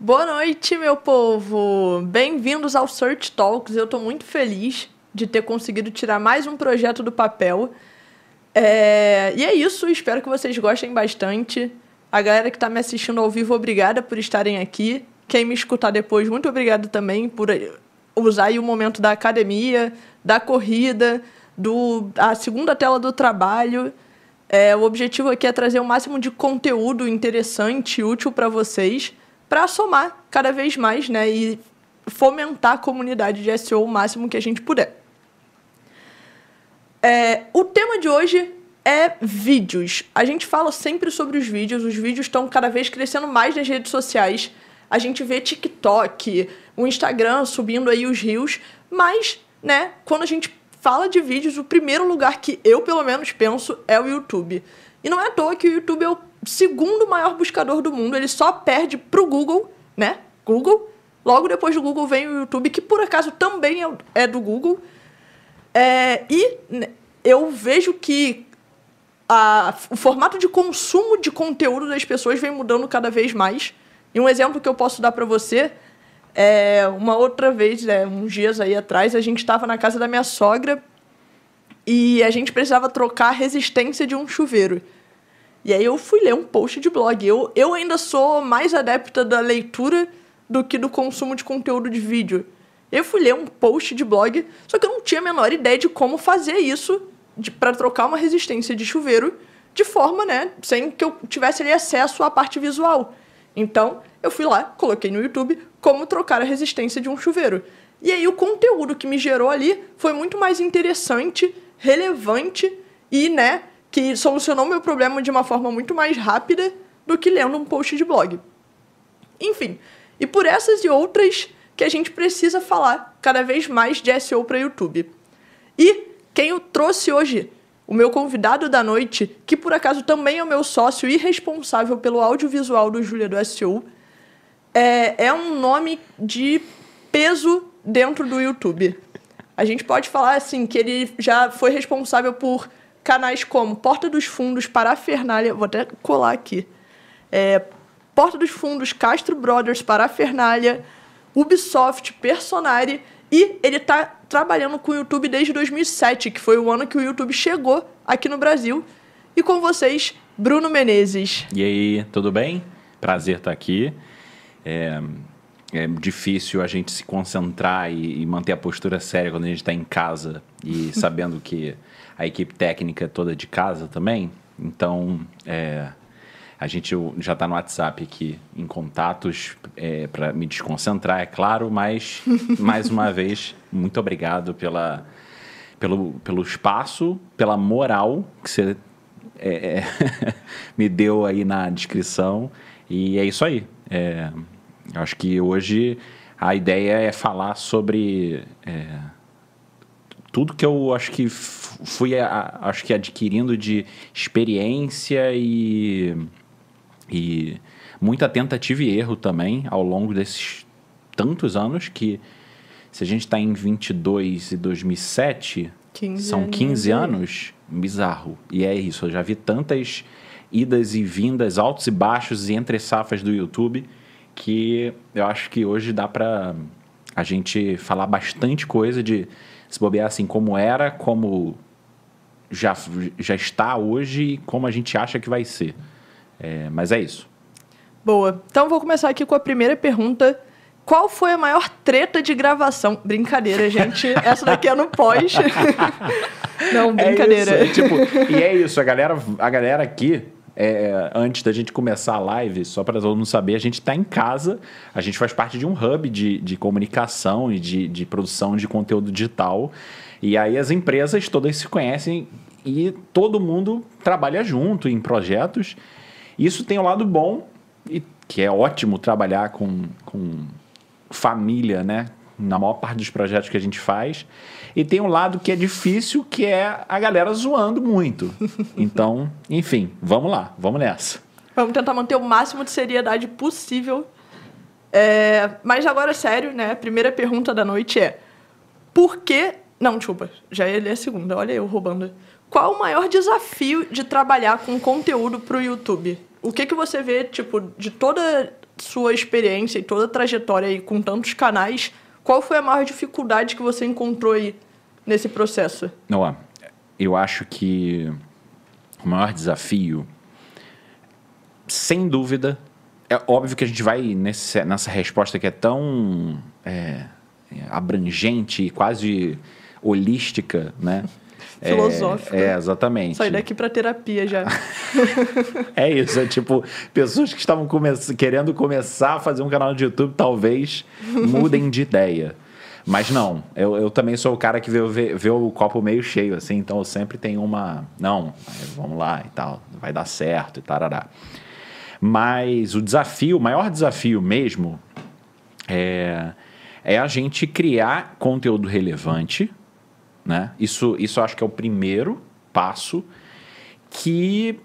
Boa noite, meu povo! Bem-vindos ao Search Talks. Eu estou muito feliz de ter conseguido tirar mais um projeto do papel. É... E é isso, espero que vocês gostem bastante. A galera que está me assistindo ao vivo, obrigada por estarem aqui. Quem me escutar depois, muito obrigado também por usar o momento da academia, da corrida, do a segunda tela do trabalho. É, o objetivo aqui é trazer o máximo de conteúdo interessante e útil para vocês, para somar cada vez mais né, e fomentar a comunidade de SEO o máximo que a gente puder. É, o tema de hoje é vídeos. A gente fala sempre sobre os vídeos, os vídeos estão cada vez crescendo mais nas redes sociais. A gente vê TikTok, o Instagram subindo aí os rios, mas, né, quando a gente fala de vídeos, o primeiro lugar que eu, pelo menos, penso é o YouTube. E não é à toa que o YouTube é o segundo maior buscador do mundo, ele só perde pro Google, né? Google. Logo depois do Google vem o YouTube, que por acaso também é, é do Google. É, e né, eu vejo que a, o formato de consumo de conteúdo das pessoas vem mudando cada vez mais. E um exemplo que eu posso dar para você é, uma outra vez, né, uns dias aí atrás, a gente estava na casa da minha sogra e a gente precisava trocar a resistência de um chuveiro. E aí eu fui ler um post de blog. Eu, eu ainda sou mais adepta da leitura do que do consumo de conteúdo de vídeo. Eu fui ler um post de blog, só que eu não tinha a menor ideia de como fazer isso para trocar uma resistência de chuveiro de forma, né, sem que eu tivesse ali acesso à parte visual. Então, eu fui lá, coloquei no YouTube como trocar a resistência de um chuveiro. E aí o conteúdo que me gerou ali foi muito mais interessante, relevante e, né, que solucionou meu problema de uma forma muito mais rápida do que lendo um post de blog. Enfim, e por essas e outras que a gente precisa falar cada vez mais de SEO para YouTube. E quem eu trouxe hoje, o meu convidado da noite, que por acaso também é o meu sócio e responsável pelo audiovisual do Júlia do SEO, é, é um nome de peso dentro do YouTube. A gente pode falar assim que ele já foi responsável por canais como Porta dos Fundos, Parafernália, vou até colar aqui. É, Porta dos Fundos, Castro Brothers, Parafernália, Ubisoft, Personari e ele está trabalhando com o YouTube desde 2007, que foi o ano que o YouTube chegou aqui no Brasil. E com vocês, Bruno Menezes. E aí, tudo bem? Prazer estar aqui. É, é difícil a gente se concentrar e, e manter a postura séria quando a gente está em casa e sabendo que a equipe técnica é toda de casa também. Então, é, a gente já está no WhatsApp aqui em contatos é, para me desconcentrar, é claro, mas mais uma vez, muito obrigado pela, pelo, pelo espaço, pela moral que você é, me deu aí na descrição. E é isso aí. É, acho que hoje a ideia é falar sobre é, tudo que eu acho que fui a, acho que adquirindo de experiência e, e muita tentativa e erro também ao longo desses tantos anos que se a gente está em 22 e 2007 15 são 15 anos, anos bizarro. E é isso eu já vi tantas idas e vindas, altos e baixos e entre safas do YouTube, que eu acho que hoje dá para a gente falar bastante coisa de se bobear assim como era, como já, já está hoje e como a gente acha que vai ser. É, mas é isso. Boa. Então vou começar aqui com a primeira pergunta. Qual foi a maior treta de gravação? Brincadeira, gente. Essa daqui é no pós. Não, brincadeira. É isso, é tipo, e é isso, a galera, a galera aqui é, antes da gente começar a live, só para todo mundo saber, a gente está em casa, a gente faz parte de um hub de, de comunicação e de, de produção de conteúdo digital. E aí as empresas todas se conhecem e todo mundo trabalha junto em projetos. Isso tem um lado bom, e que é ótimo trabalhar com, com família, né? Na maior parte dos projetos que a gente faz. E tem um lado que é difícil, que é a galera zoando muito. Então, enfim, vamos lá, vamos nessa. Vamos tentar manter o máximo de seriedade possível. É, mas agora, sério, né? A primeira pergunta da noite é: por que. Não, desculpa, já ia ler a segunda, olha eu roubando. Qual o maior desafio de trabalhar com conteúdo para o YouTube? O que, que você vê, tipo, de toda sua experiência e toda a trajetória aí com tantos canais, qual foi a maior dificuldade que você encontrou aí nesse processo? Não, eu acho que o maior desafio, sem dúvida, é óbvio que a gente vai nesse, nessa resposta que é tão é, abrangente e quase holística, né? Filosófica. É, é, exatamente. Sair daqui para terapia já. é isso, é tipo, pessoas que estavam come querendo começar a fazer um canal de YouTube talvez mudem de ideia. Mas não, eu, eu também sou o cara que vê, vê, vê, o copo meio cheio, assim, então eu sempre tenho uma. Não, vamos lá e tal, vai dar certo e tarará. Mas o desafio, o maior desafio mesmo, é, é a gente criar conteúdo relevante. Né? Isso, isso acho que é o primeiro passo que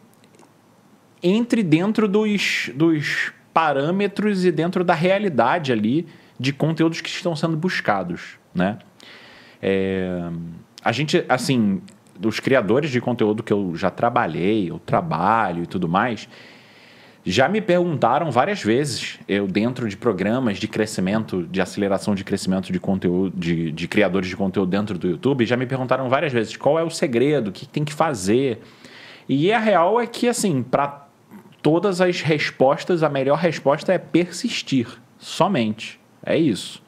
entre dentro dos, dos parâmetros e dentro da realidade ali de conteúdos que estão sendo buscados, né? É, a gente, assim, dos criadores de conteúdo que eu já trabalhei, eu trabalho e tudo mais, já me perguntaram várias vezes, eu dentro de programas de crescimento, de aceleração de crescimento de conteúdo, de, de criadores de conteúdo dentro do YouTube, já me perguntaram várias vezes qual é o segredo, o que tem que fazer. E a real é que, assim, para todas as respostas, a melhor resposta é persistir, somente. É isso.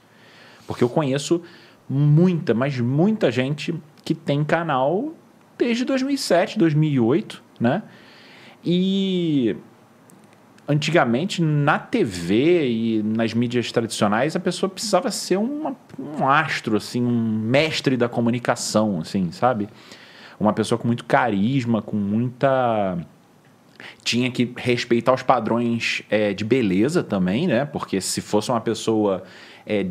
Porque eu conheço muita, mas muita gente que tem canal desde 2007, 2008, né? E antigamente na TV e nas mídias tradicionais a pessoa precisava ser uma, um astro assim, um mestre da comunicação, assim, sabe? Uma pessoa com muito carisma, com muita tinha que respeitar os padrões é, de beleza também, né? Porque se fosse uma pessoa é,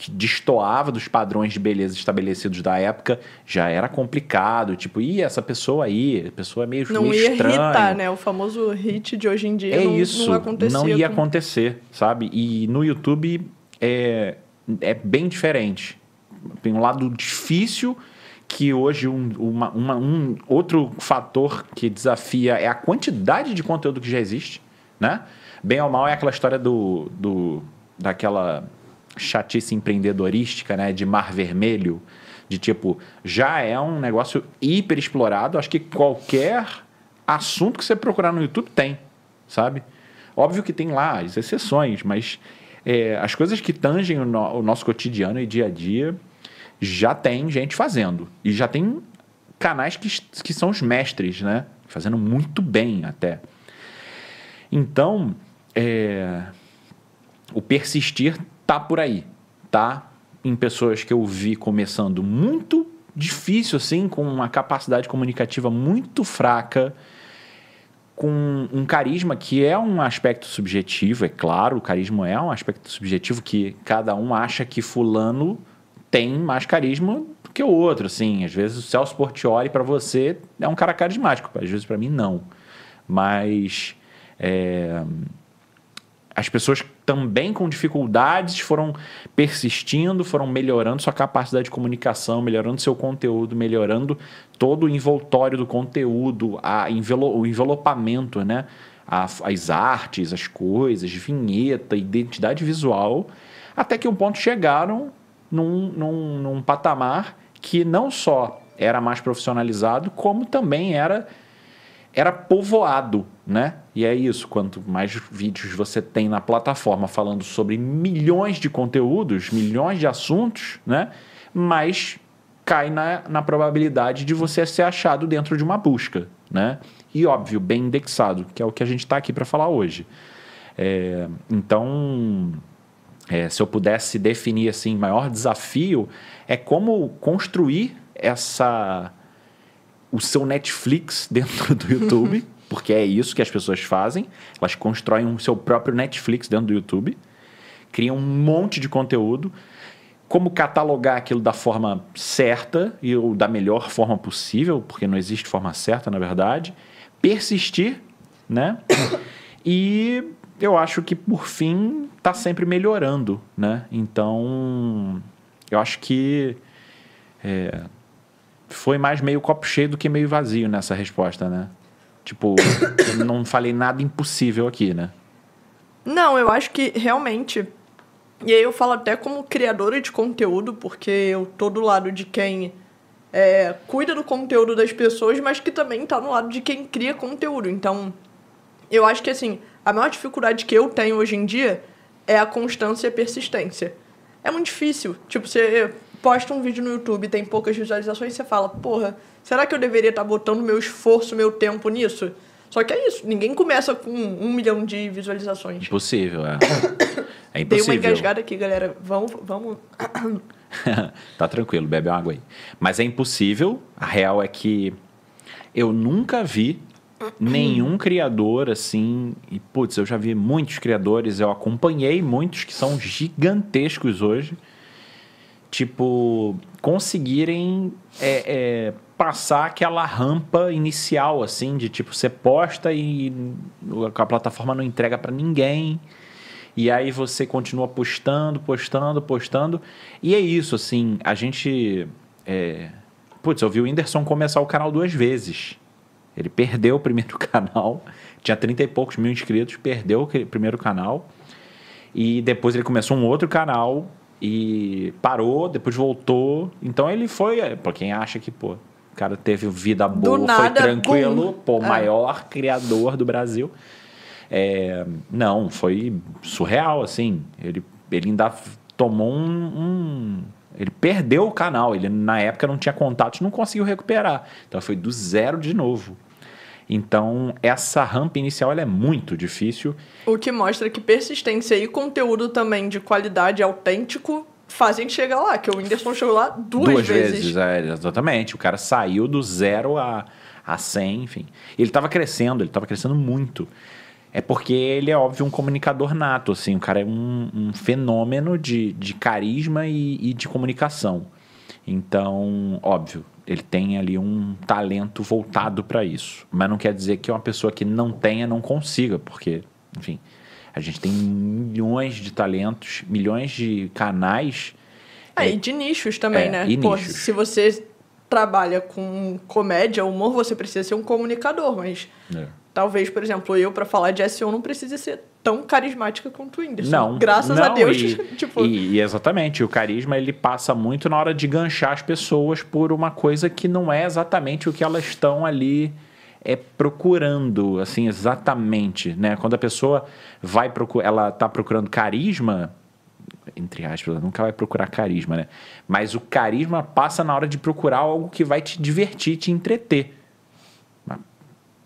que destoava dos padrões de beleza estabelecidos da época, já era complicado. Tipo, e essa pessoa aí, a pessoa é meio, não meio ia estranho. irritar, né? O famoso hit de hoje em dia é não, isso, não acontecia. Não ia acontecer, sabe? E no YouTube é, é bem diferente. Tem um lado difícil que hoje um, uma, uma, um outro fator que desafia é a quantidade de conteúdo que já existe, né? Bem ou mal é aquela história do, do daquela chatice empreendedorística, né? De mar vermelho, de tipo, já é um negócio hiper explorado. Acho que qualquer assunto que você procurar no YouTube tem, sabe? Óbvio que tem lá as exceções, mas é, as coisas que tangem o, no, o nosso cotidiano e dia a dia já tem gente fazendo. E já tem canais que, que são os mestres, né? Fazendo muito bem até. Então, é, o persistir tá por aí, tá? Em pessoas que eu vi começando muito difícil, assim, com uma capacidade comunicativa muito fraca, com um carisma que é um aspecto subjetivo, é claro, o carisma é um aspecto subjetivo que cada um acha que fulano tem mais carisma do que o outro, assim. Às vezes o Celso Portioli para você é um cara carismático, às vezes para mim não. Mas é, as pessoas também com dificuldades foram persistindo, foram melhorando sua capacidade de comunicação, melhorando seu conteúdo, melhorando todo o envoltório do conteúdo, a envelo, o envelopamento, né? as artes, as coisas, vinheta, identidade visual, até que um ponto chegaram num, num, num patamar que não só era mais profissionalizado, como também era era povoado, né? E é isso, quanto mais vídeos você tem na plataforma falando sobre milhões de conteúdos, milhões de assuntos, né? Mais cai na, na probabilidade de você ser achado dentro de uma busca, né? E óbvio, bem indexado, que é o que a gente está aqui para falar hoje. É, então, é, se eu pudesse definir assim, maior desafio é como construir essa o seu Netflix dentro do YouTube, porque é isso que as pessoas fazem. Elas constroem o seu próprio Netflix dentro do YouTube, criam um monte de conteúdo, como catalogar aquilo da forma certa e ou da melhor forma possível, porque não existe forma certa, na verdade, persistir, né? E eu acho que por fim está sempre melhorando, né? Então, eu acho que é, foi mais meio copo cheio do que meio vazio nessa resposta, né? Tipo, eu não falei nada impossível aqui, né? Não, eu acho que realmente. E aí eu falo até como criadora de conteúdo, porque eu tô do lado de quem é, cuida do conteúdo das pessoas, mas que também tá no lado de quem cria conteúdo. Então, eu acho que assim, a maior dificuldade que eu tenho hoje em dia é a constância e a persistência. É muito difícil. Tipo, você posta um vídeo no YouTube, tem poucas visualizações, e você fala, porra, será que eu deveria estar tá botando meu esforço, meu tempo nisso? Só que é isso, ninguém começa com um milhão de visualizações. Impossível, é. É impossível. Dei uma engasgada aqui, galera. Vamos. vamos... tá tranquilo, bebe água aí. Mas é impossível. A real é que eu nunca vi nenhum criador assim. E, putz, eu já vi muitos criadores, eu acompanhei muitos que são gigantescos hoje. Tipo, conseguirem é, é, passar aquela rampa inicial, assim, de tipo, você posta e a plataforma não entrega para ninguém. E aí você continua postando, postando, postando. E é isso, assim, a gente. É... Putz, eu vi o Whindersson começar o canal duas vezes. Ele perdeu o primeiro canal, tinha 30 e poucos mil inscritos, perdeu o primeiro canal. E depois ele começou um outro canal e parou, depois voltou. Então ele foi, é, para quem acha que, pô, o cara teve vida boa, nada, foi tranquilo, pô, o é. maior criador do Brasil. É, não, foi surreal, assim. Ele, ele ainda tomou um, um ele perdeu o canal, ele na época não tinha contatos, não conseguiu recuperar. Então foi do zero de novo. Então, essa rampa inicial é muito difícil. O que mostra que persistência e conteúdo também de qualidade autêntico fazem chegar lá, que o Whindersson chegou lá duas, duas vezes. vezes é, exatamente. O cara saiu do zero a, a 100, enfim. Ele estava crescendo, ele estava crescendo muito. É porque ele é, óbvio, um comunicador nato, assim. O cara é um, um fenômeno de, de carisma e, e de comunicação. Então, óbvio, ele tem ali um talento voltado para isso. Mas não quer dizer que uma pessoa que não tenha não consiga, porque, enfim, a gente tem milhões de talentos, milhões de canais. É, é e de nichos também, é, né? E Pô, nichos. se você trabalha com comédia, humor, você precisa ser um comunicador, mas é. Talvez, por exemplo, eu para falar de SEO não precise ser tão carismática quanto o Whindersson. Não. Graças não, a Deus. E, tipo... e, exatamente, o carisma ele passa muito na hora de ganchar as pessoas por uma coisa que não é exatamente o que elas estão ali é procurando, assim, exatamente, né? Quando a pessoa vai procurar, ela está procurando carisma, entre aspas, ela nunca vai procurar carisma, né? Mas o carisma passa na hora de procurar algo que vai te divertir, te entreter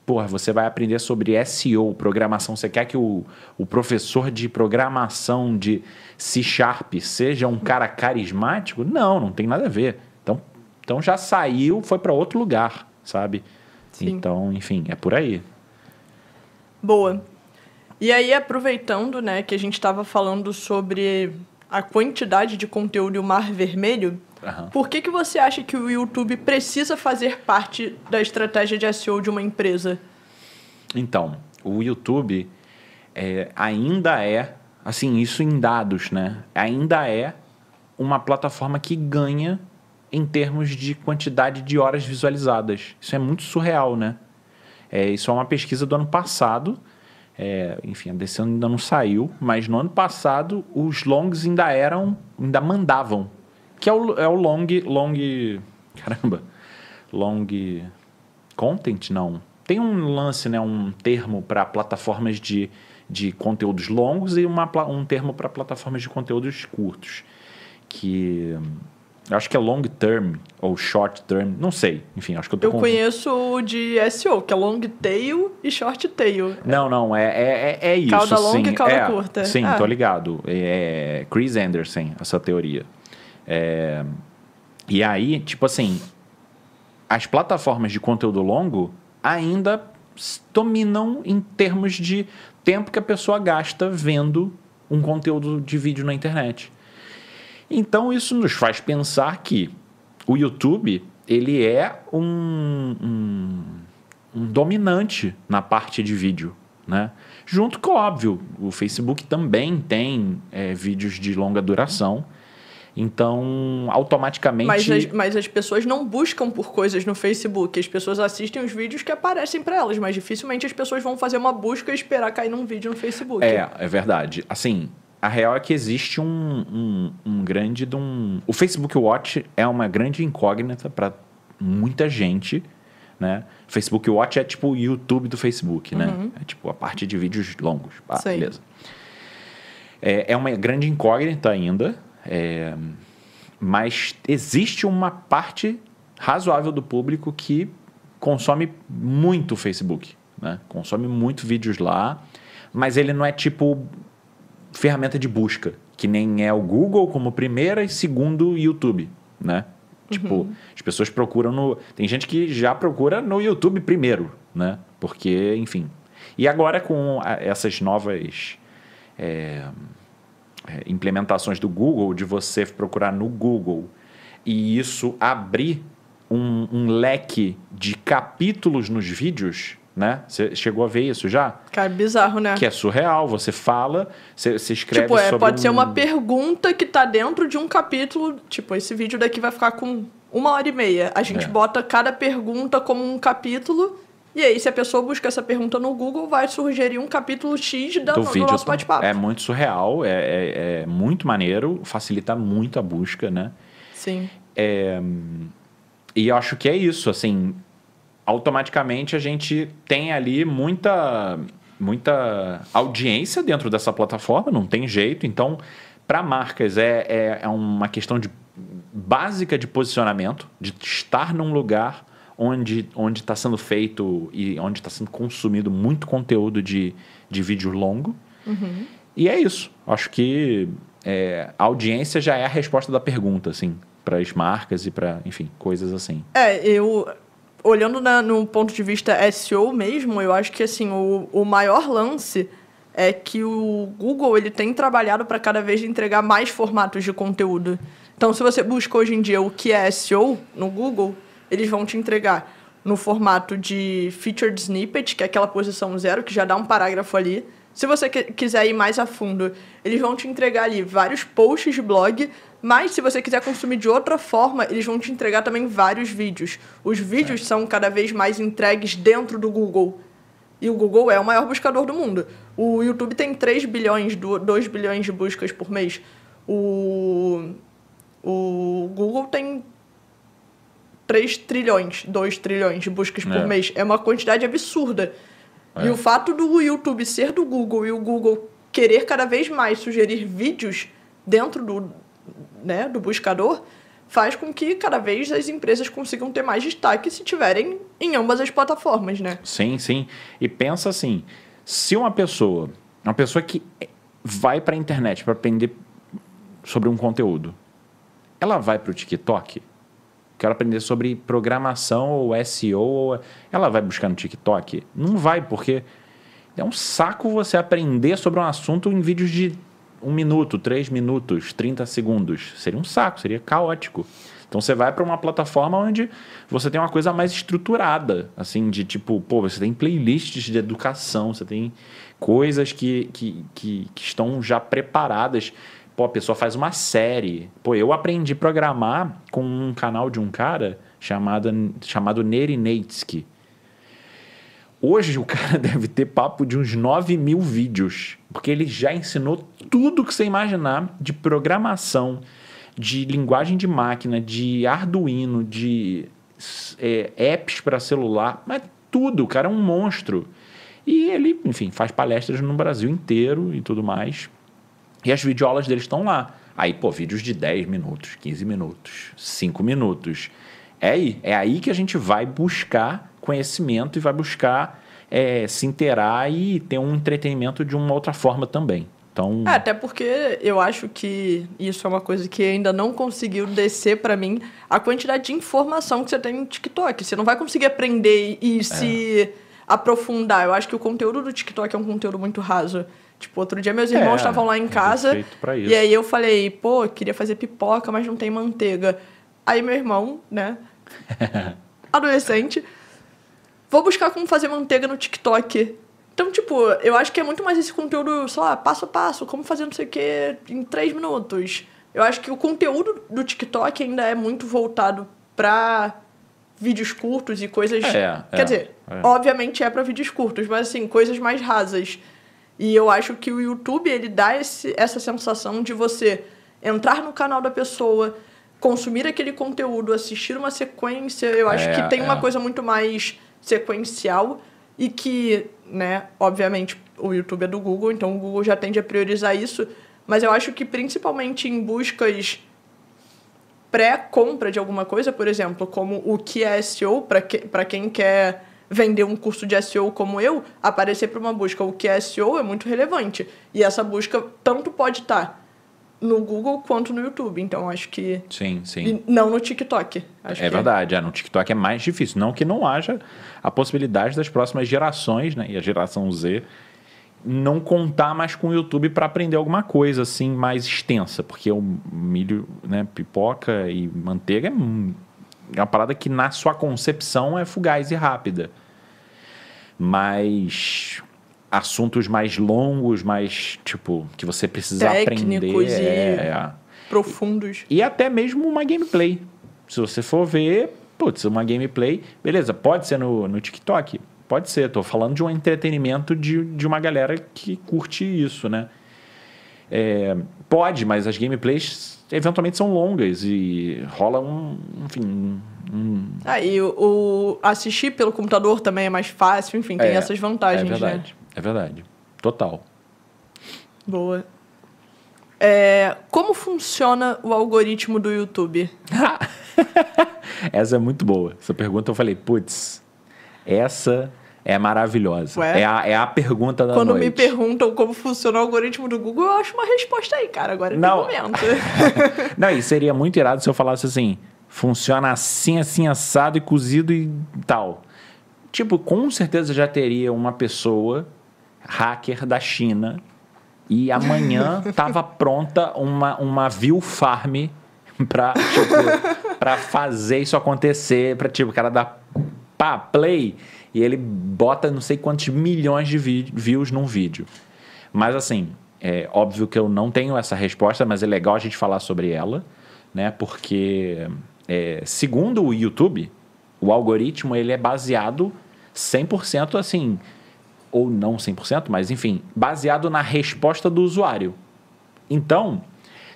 porra, você vai aprender sobre SEO, programação. Você quer que o, o professor de programação de C Sharp seja um cara carismático? Não, não tem nada a ver. Então, então já saiu, foi para outro lugar, sabe? Sim. Então, enfim, é por aí. Boa. E aí, aproveitando, né, que a gente estava falando sobre a quantidade de conteúdo e o mar vermelho, Uhum. Por que, que você acha que o YouTube precisa fazer parte da estratégia de SEO de uma empresa? Então, o YouTube é, ainda é, assim, isso em dados, né? Ainda é uma plataforma que ganha em termos de quantidade de horas visualizadas. Isso é muito surreal, né? É, isso é uma pesquisa do ano passado. É, enfim, desse ano ainda não saiu, mas no ano passado os longs ainda eram, ainda mandavam que é o, é o long, long. Caramba. Long. Content? Não. Tem um lance, né? Um termo para plataformas de, de conteúdos longos e uma, um termo para plataformas de conteúdos curtos. Que. Acho que é long term ou short term, não sei. Enfim, acho que eu tô Eu conheço o de SEO, que é long tail e short tail. Não, não, é, é, é isso. Cauda longa sim. e cauda é, curta. Sim, ah. tô ligado. É Chris Anderson, essa teoria. É, e aí, tipo assim, as plataformas de conteúdo longo ainda dominam em termos de tempo que a pessoa gasta vendo um conteúdo de vídeo na internet. Então isso nos faz pensar que o YouTube ele é um, um, um dominante na parte de vídeo, né? Junto com óbvio, o Facebook também tem é, vídeos de longa duração Então, automaticamente. Mas as, mas as pessoas não buscam por coisas no Facebook. As pessoas assistem os vídeos que aparecem para elas, mas dificilmente as pessoas vão fazer uma busca e esperar cair num vídeo no Facebook. É, é verdade. Assim, a real é que existe um, um, um grande. Um... O Facebook Watch é uma grande incógnita para muita gente. Né? Facebook Watch é tipo o YouTube do Facebook, né? Uhum. É tipo a parte de vídeos longos. Ah, beleza. É, é uma grande incógnita ainda. É, mas existe uma parte razoável do público que consome muito o Facebook, né? Consome muito vídeos lá, mas ele não é tipo ferramenta de busca, que nem é o Google como primeira e segundo o YouTube, né? Tipo, Uhum. as pessoas procuram no. Tem gente que já procura no YouTube primeiro, né? Porque, enfim. E agora com a- essas novas é, é, implementações do Google, de você procurar no Google e isso abrir um, um leque de capítulos nos vídeos, né? Você chegou a ver isso já? Cara, bizarro, né? Que é surreal. Você fala, você, você escreve Tipo, é, sobre pode ser um- uma pergunta que tá dentro de um capítulo. Tipo, esse vídeo daqui vai ficar com uma hora e meia. A gente É. bota cada pergunta como um capítulo. E aí, se a pessoa busca essa pergunta no Google, vai sugerir um capítulo X da, do no, vídeo. nosso bate-papo. É muito surreal, é, é, é muito maneiro, facilita muito a busca, né? Sim. E eu acho que é isso, assim, automaticamente a gente tem ali muita muita audiência dentro dessa plataforma, não tem jeito. Então, para marcas é, é, é uma questão de básica de posicionamento, de estar num lugar onde onde está sendo feito e onde está sendo consumido muito conteúdo de, de vídeo longo. E é isso. Acho que é, a audiência já é a resposta da pergunta, assim, para as marcas e para, enfim, coisas assim. É, eu. Olhando na- no ponto de vista SEO mesmo, eu acho que assim, o, o maior lance é que o Google ele tem trabalhado para cada vez entregar mais formatos de conteúdo. Então, se você busca hoje em dia o que é SEO no Google, eles vão te entregar no formato de featured snippet, que é aquela posição zero, que já dá um parágrafo ali. Se você quiser ir mais a fundo, eles vão te entregar ali vários posts de blog, mas se você quiser consumir de outra forma, eles vão te entregar também vários vídeos. Os vídeos são cada vez mais entregues dentro do Google. E o Google é o maior buscador do mundo. O YouTube tem 3 bilhões, do- 2 bilhões de buscas por mês. O, o Google tem 3 trilhões, 2 trilhões de buscas por É. mês. É uma quantidade absurda. E É. o fato do YouTube ser do Google e o Google querer cada vez mais sugerir vídeos dentro do, né, do buscador faz com que cada vez as empresas consigam ter mais destaque se tiverem em ambas as plataformas, né? Sim, sim. E pensa assim, se uma pessoa, uma pessoa que vai para a internet para aprender sobre um conteúdo, ela vai para o TikTok? Quero aprender sobre programação ou SEO, ou ela vai buscar no TikTok? Não vai, porque é um saco você aprender sobre um assunto em vídeos de um minuto, três minutos, 30 segundos. Seria um saco, seria caótico. Então você vai para uma plataforma onde você tem uma coisa mais estruturada, assim, de tipo, pô, você tem playlists de educação, você tem coisas que, que, que, que estão já preparadas. Pô, a pessoa faz uma série. Pô, eu aprendi a programar com um canal de um cara chamado, chamado Nerinetsky. Hoje o cara deve ter papo de uns 9 mil vídeos, porque ele já ensinou tudo que você imaginar de programação, de linguagem de máquina, de Arduino, de é, apps para celular, mas tudo, o cara é um monstro. E ele, enfim, faz palestras no Brasil inteiro e tudo mais. E as videoaulas deles estão lá. Aí, pô, vídeos de 10 minutos, 15 minutos, 5 minutos. É aí. É aí que a gente vai buscar conhecimento e vai buscar é, se inteirar e ter um entretenimento de uma outra forma também. Então, É, até porque eu acho que isso é uma coisa que ainda não conseguiu descer pra mim a quantidade de informação que você tem no TikTok. Você não vai conseguir aprender e, e se aprofundar. Eu acho que o conteúdo do TikTok é um conteúdo muito raso. Tipo, outro dia meus irmãos É, estavam lá em é casa e aí eu falei, pô, queria fazer pipoca, mas não tem manteiga. Aí meu irmão, né, adolescente, vou buscar como fazer manteiga no TikTok. Então, tipo, eu acho que é muito mais esse conteúdo, sei lá, passo a passo, como fazer não sei o quê em três minutos. Eu acho que o conteúdo do TikTok ainda é muito voltado para vídeos curtos e coisas. É, Quer é, dizer, é. obviamente é para vídeos curtos, mas assim, coisas mais rasas. E eu acho que o YouTube ele dá esse, essa sensação de você entrar no canal da pessoa, consumir aquele conteúdo, assistir uma sequência. Eu acho É, que tem uma é. coisa muito mais sequencial e que, né, obviamente o YouTube é do Google, então o Google já tende a priorizar isso, mas eu acho que principalmente em buscas pré-compra de alguma coisa, por exemplo, como o que é SEO, para que, quem quer vender um curso de SEO como eu, aparecer para uma busca o que é SEO é muito relevante. E essa busca tanto pode estar no Google quanto no YouTube. Então acho que. Sim, sim. E não no TikTok. É que verdade, é, no TikTok é mais difícil. Não que não haja a possibilidade das próximas gerações, né? E a geração Z não contar mais com o YouTube para aprender alguma coisa assim mais extensa, porque o milho, né, pipoca e manteiga é é uma parada que na sua concepção é fugaz e rápida. Mas assuntos mais longos, mais tipo que você precisa aprender, Técnicos e- é, é. Profundos. E até mesmo uma gameplay. Se você for ver, putz, uma gameplay, beleza, pode ser no, no TikTok? Pode ser, tô falando de um entretenimento de, de uma galera que curte isso, né? É, pode, mas as gameplays eventualmente são longas e rola um, enfim, Aí o, o assistir pelo computador também é mais fácil, enfim, tem é, essas vantagens, É né? É verdade. Total. Boa. É, como funciona o algoritmo do YouTube? Essa é muito boa. Essa pergunta eu falei, putz, essa é maravilhosa. Ué? É a, é a pergunta da Quando noite. me perguntam como funciona o algoritmo do Google, eu acho uma resposta aí, cara. Agora é Não. momento. Não, e seria muito irado se eu falasse assim: funciona assim, assim, assado e cozido e tal. Tipo, com certeza já teria uma pessoa, hacker da China, e amanhã tava pronta uma, uma view farm pra, tipo, pra fazer isso acontecer, pra tipo, o cara dar pá, play, e ele bota não sei quantos milhões de vi- views num vídeo. Mas assim, é óbvio que eu não tenho essa resposta, mas é legal a gente falar sobre ela, né? Porque é, segundo o YouTube, o algoritmo ele é baseado 100% assim, ou não 100%, mas enfim, baseado na resposta do usuário. Então,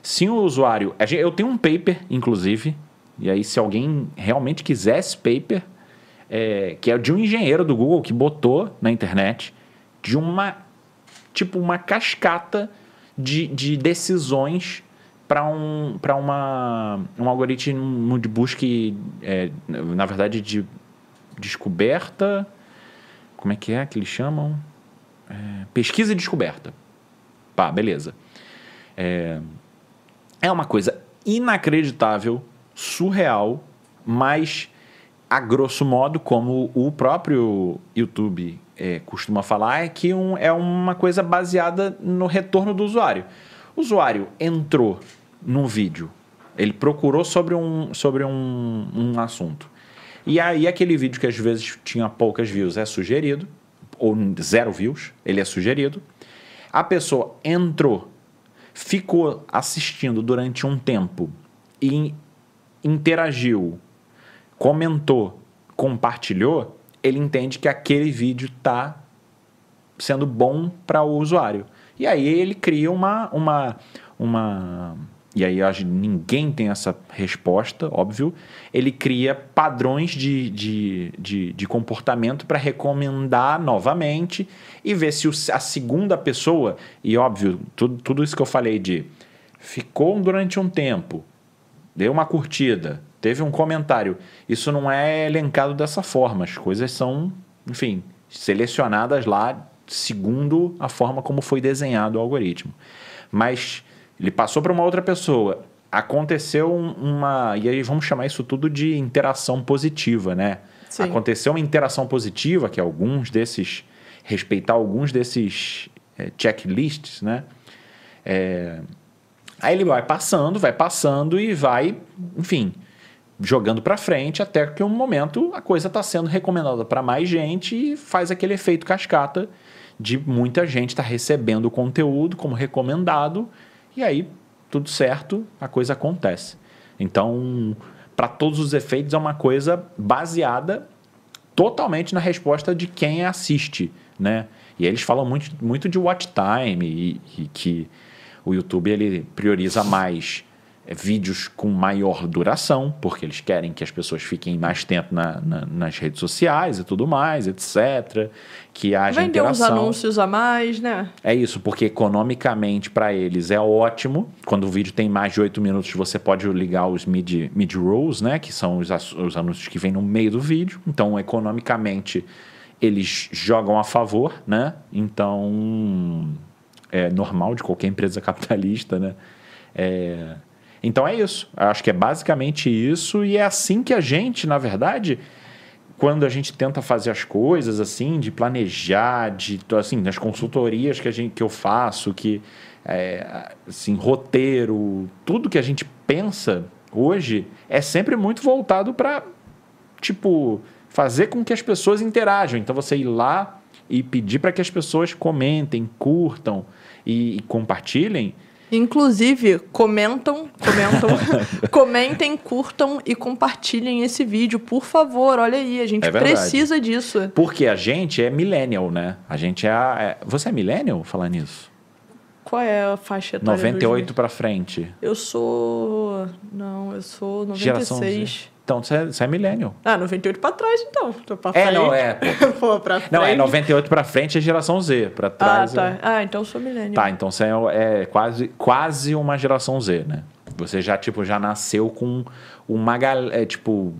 se o usuário, eu tenho um paper, inclusive, e aí se alguém realmente quiser esse paper, é, que é de um engenheiro do Google que botou na internet de uma tipo uma cascata de, de decisões para um, uma, um algoritmo de busca, é, na verdade, de descoberta. Como é que é que eles chamam? É, pesquisa e descoberta. Pá, beleza. É, é uma coisa inacreditável, surreal, mas a grosso modo, como o próprio YouTube é, costuma falar, é que um, é uma coisa baseada no retorno do usuário. O usuário entrou num vídeo, ele procurou sobre um, sobre um, um assunto. E aí aquele vídeo que às vezes tinha poucas views é sugerido, ou zero views, ele é sugerido. A pessoa entrou, ficou assistindo durante um tempo e interagiu, comentou, compartilhou, ele entende que aquele vídeo está sendo bom para o usuário. E aí ele cria uma. uma, uma e aí acho ninguém tem essa resposta, óbvio. Ele cria padrões de, de, de, de comportamento para recomendar novamente e ver se a segunda pessoa, e óbvio, tudo, tudo isso que eu falei de ficou durante um tempo, deu uma curtida, teve um comentário. Isso não é elencado dessa forma. As coisas são, enfim, selecionadas lá segundo a forma como foi desenhado o algoritmo. Mas ele passou para uma outra pessoa. Aconteceu um- uma. E aí vamos chamar isso tudo de interação positiva, né? Sim. Aconteceu uma interação positiva, que alguns desses. respeitar alguns desses eh, checklists, né? É, Aí ele vai passando, vai passando e vai, enfim, jogando para frente até que um momento a coisa está sendo recomendada para mais gente e faz aquele efeito cascata de muita gente estar recebendo o conteúdo como recomendado e aí tudo certo, a coisa acontece. Então, para todos os efeitos, é uma coisa baseada totalmente na resposta de quem assiste, né? E eles falam muito, muito de watch time e, e que o YouTube ele prioriza mais vídeos com maior duração, porque eles querem que as pessoas fiquem mais tempo na, na, nas redes sociais e tudo mais, etc. Que haja Vender uns interação. anúncios a mais, né? É isso, porque economicamente para eles é ótimo. Quando o vídeo tem mais de 8 minutos, você pode ligar os mid, mid rolls, né? Que são os, os anúncios que vêm no meio do vídeo. Então, economicamente, eles jogam a favor, né? Então, é normal de qualquer empresa capitalista, né? É, então é isso. Acho que é basicamente isso. E é assim que a gente, na verdade, quando a gente tenta fazer as coisas assim, de planejar, de assim, nas consultorias que, a gente, que eu faço, que é, assim, roteiro, tudo que a gente pensa hoje é sempre muito voltado para tipo fazer com que as pessoas interajam. Então você ir lá e pedir para que as pessoas comentem, curtam e, e compartilhem. Inclusive, comentam, comentam, comentem, curtam e compartilhem esse vídeo, por favor. Olha aí, a gente É precisa disso. Porque a gente é millennial, né? A gente é, a, é- Você é millennial? Falar nisso? Qual é a faixa etária? dos 98 meus? para frente. Eu sou. Não, eu sou Geração Z. 96. Então, você é, é millennial. Ah, 98 pra trás, então. Tô pra É, frente. não, é, Pô, pra frente. Não, é 98 para frente é geração Z. Para Ah, trás. tá. é- Ah, então eu sou milênio. Tá, então você é, é quase, quase uma geração Z, né? Você já, tipo, já nasceu com uma gal- é, tipo,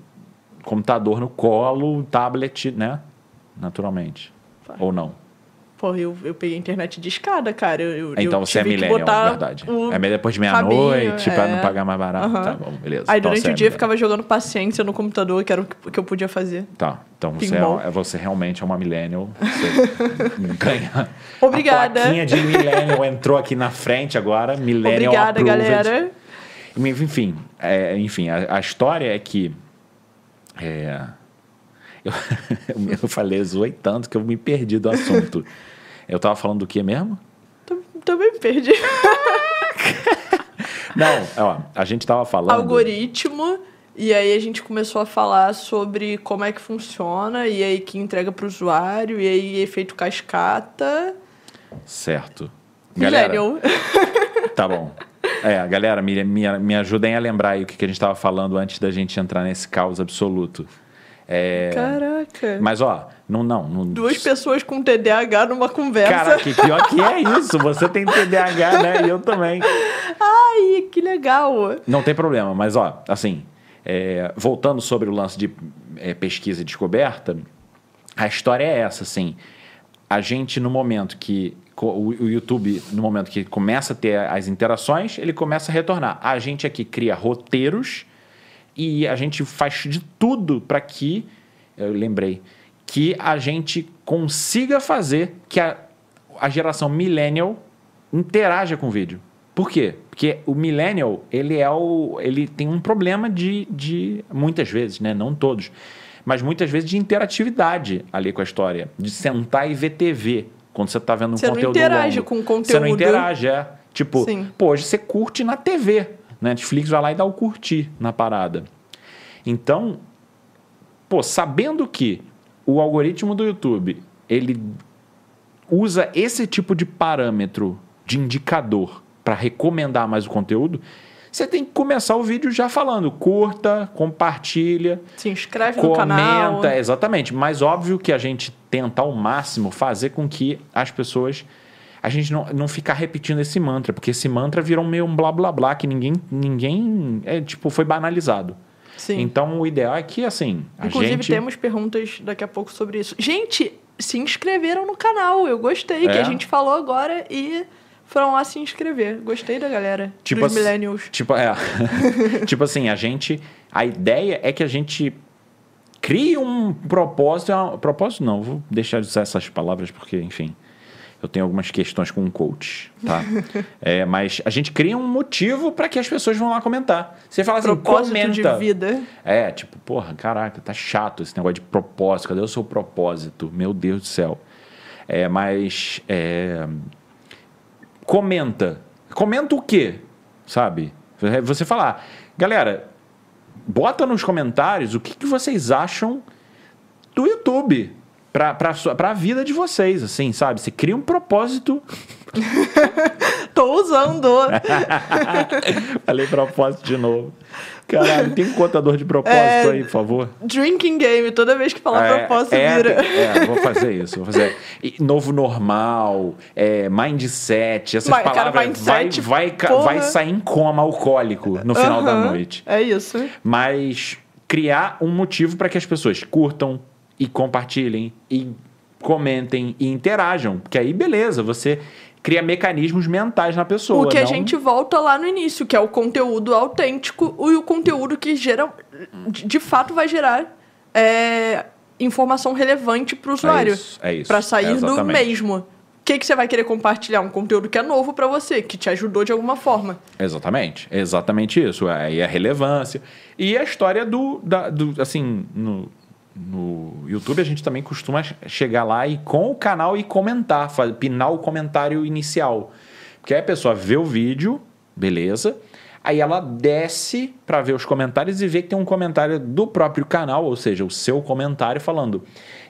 computador no colo, tablet, né? Naturalmente. Tá. Ou não? Porra, eu, eu peguei a internet de escada, cara. Eu, eu- Então eu você é millennial, botar verdade. É depois de meia-noite, pra não é. pagar mais barato. Aham. Tá bom, beleza. Aí Então durante o é dia eu ficava jogando paciência no computador, que era o que, que eu podia fazer. Tá, então você, é, é- você realmente é uma millennial. Você ganha. Obrigada. A plaquinha de millennial entrou aqui na frente agora. Millennial Obrigada, approved. galera. Enfim, é, enfim a, a história é que... é, eu, eu falei, zoei tanto que eu me perdi do assunto. Eu tava falando do que mesmo? Tam- Também perdi. Não, ó, a gente tava falando... Algoritmo. E aí a gente começou a falar sobre como é que funciona, e aí que entrega para o usuário, e aí efeito cascata. Certo. Galera. Tá bom. É, galera, me, me, me ajudem a lembrar aí o que, que a gente estava falando antes da gente entrar nesse caos absoluto. É, Caraca. mas, ó, não, não. não Duas pessoas com TDAH numa conversa. Cara, que pior que é isso. Você tem TDAH, né? E eu também. Ai, que legal. Não tem problema, mas, ó, assim, é, voltando sobre o lance de é, pesquisa e descoberta, a história é essa, assim. A gente, no momento que o YouTube, no momento que começa a ter as interações, ele começa a retornar. A gente aqui cria roteiros e a gente faz de tudo para que, eu lembrei, que a gente consiga fazer que a, a geração millennial interaja com o vídeo. Por quê? Porque o millennial, ele é o ele tem um problema de, de muitas vezes, né, não todos, mas muitas vezes de interatividade ali com a história, de sentar e ver TV quando você está vendo um Você não conteúdo interage longo. com o Você não conteúdo. interage, é. Tipo, Sim. pô, hoje você curte na TV. Netflix vai lá e dá o curtir na parada. Então, pô, sabendo que o algoritmo do YouTube, ele usa esse tipo de parâmetro de indicador para recomendar mais o conteúdo, você tem que começar o vídeo já falando, curta, compartilha, Se inscreve no canal. comenta, exatamente. Mas óbvio que a gente tenta ao máximo fazer com que as pessoas. A gente não, não ficar repetindo esse mantra, porque esse mantra virou meio um blá blá blá que ninguém. ninguém é, tipo, foi banalizado. Sim. Então o ideal é que, assim, a Inclusive, gente. temos perguntas daqui a pouco sobre isso. Gente, se inscreveram no canal. Eu gostei, que É? a gente falou agora e foram lá se inscrever. Gostei da galera. Tipo dos assim- millennials. Tipo, é. tipo assim, a gente. A ideia é que a gente crie um propósito. é um- Propósito não, vou deixar de usar essas palavras porque, enfim. Eu tenho algumas questões com o coach, tá? É, mas a gente cria um motivo para que as pessoas vão lá comentar. Você fala assim, Propósito comenta. de vida. É, tipo, porra, caraca, tá chato esse negócio de propósito. Cadê o seu propósito? Meu Deus do céu. É, mas. é, comenta. Comenta o quê? sabe? Você falar, galera, bota nos comentários o que, que vocês acham do YouTube pra, pra, sua- pra vida de vocês, assim, sabe? Você cria um propósito. Tô usando. Falei propósito de novo. Caralho, tem um contador de propósito É, aí, por favor. Drinking game, toda vez que falar É, propósito é, vira. é, vou fazer isso, vou fazer. E novo normal, é, mindset, essas Mas, cara, palavras mindset, vai, vai, porra. vai sair em coma alcoólico no final da noite. É isso. Mas criar um motivo para que as pessoas curtam e compartilhem e comentem e interajam. Porque aí, beleza, você cria mecanismos mentais na pessoa. O que a não- gente volta lá no início, que é o conteúdo autêntico e o conteúdo que gera, de fato vai gerar é, informação relevante para o usuário. isso, é isso. Para sair É, do mesmo. O que, que você vai querer compartilhar? Um conteúdo que é novo para você, que te ajudou de alguma forma. Exatamente, exatamente isso. Aí a relevância. E a história do, da- do assim, no, no YouTube a gente também costuma chegar lá e com o canal e comentar, pinar o comentário inicial. Porque aí a pessoa vê o vídeo, beleza, aí ela desce para ver os comentários e vê que tem um comentário do próprio canal, ou seja, o seu comentário falando.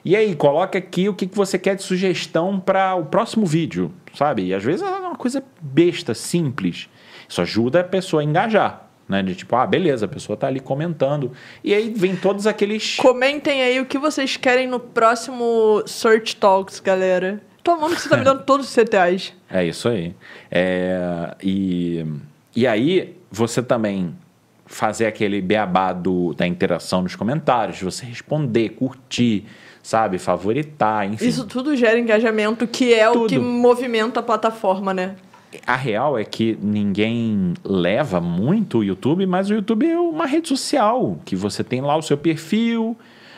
E aí, coloca aqui o que você quer de sugestão para o próximo vídeo, sabe? E às vezes é uma coisa besta, simples. Isso ajuda a pessoa a engajar. Né? De tipo, ah, beleza, a pessoa tá ali comentando. E aí vem todos aqueles. Comentem aí o que vocês querem no próximo Search Talks, galera. Tô amando que você tá me dando todos os CTAs. É isso aí. É, e, e aí, você também fazer aquele beabá do, da interação nos comentários, você responder, curtir, sabe, favoritar, enfim. Isso tudo gera engajamento, que é o que Tudo. movimenta a plataforma, né? A real é que ninguém leva muito o YouTube, mas o YouTube é uma rede social, que você tem lá o seu perfil,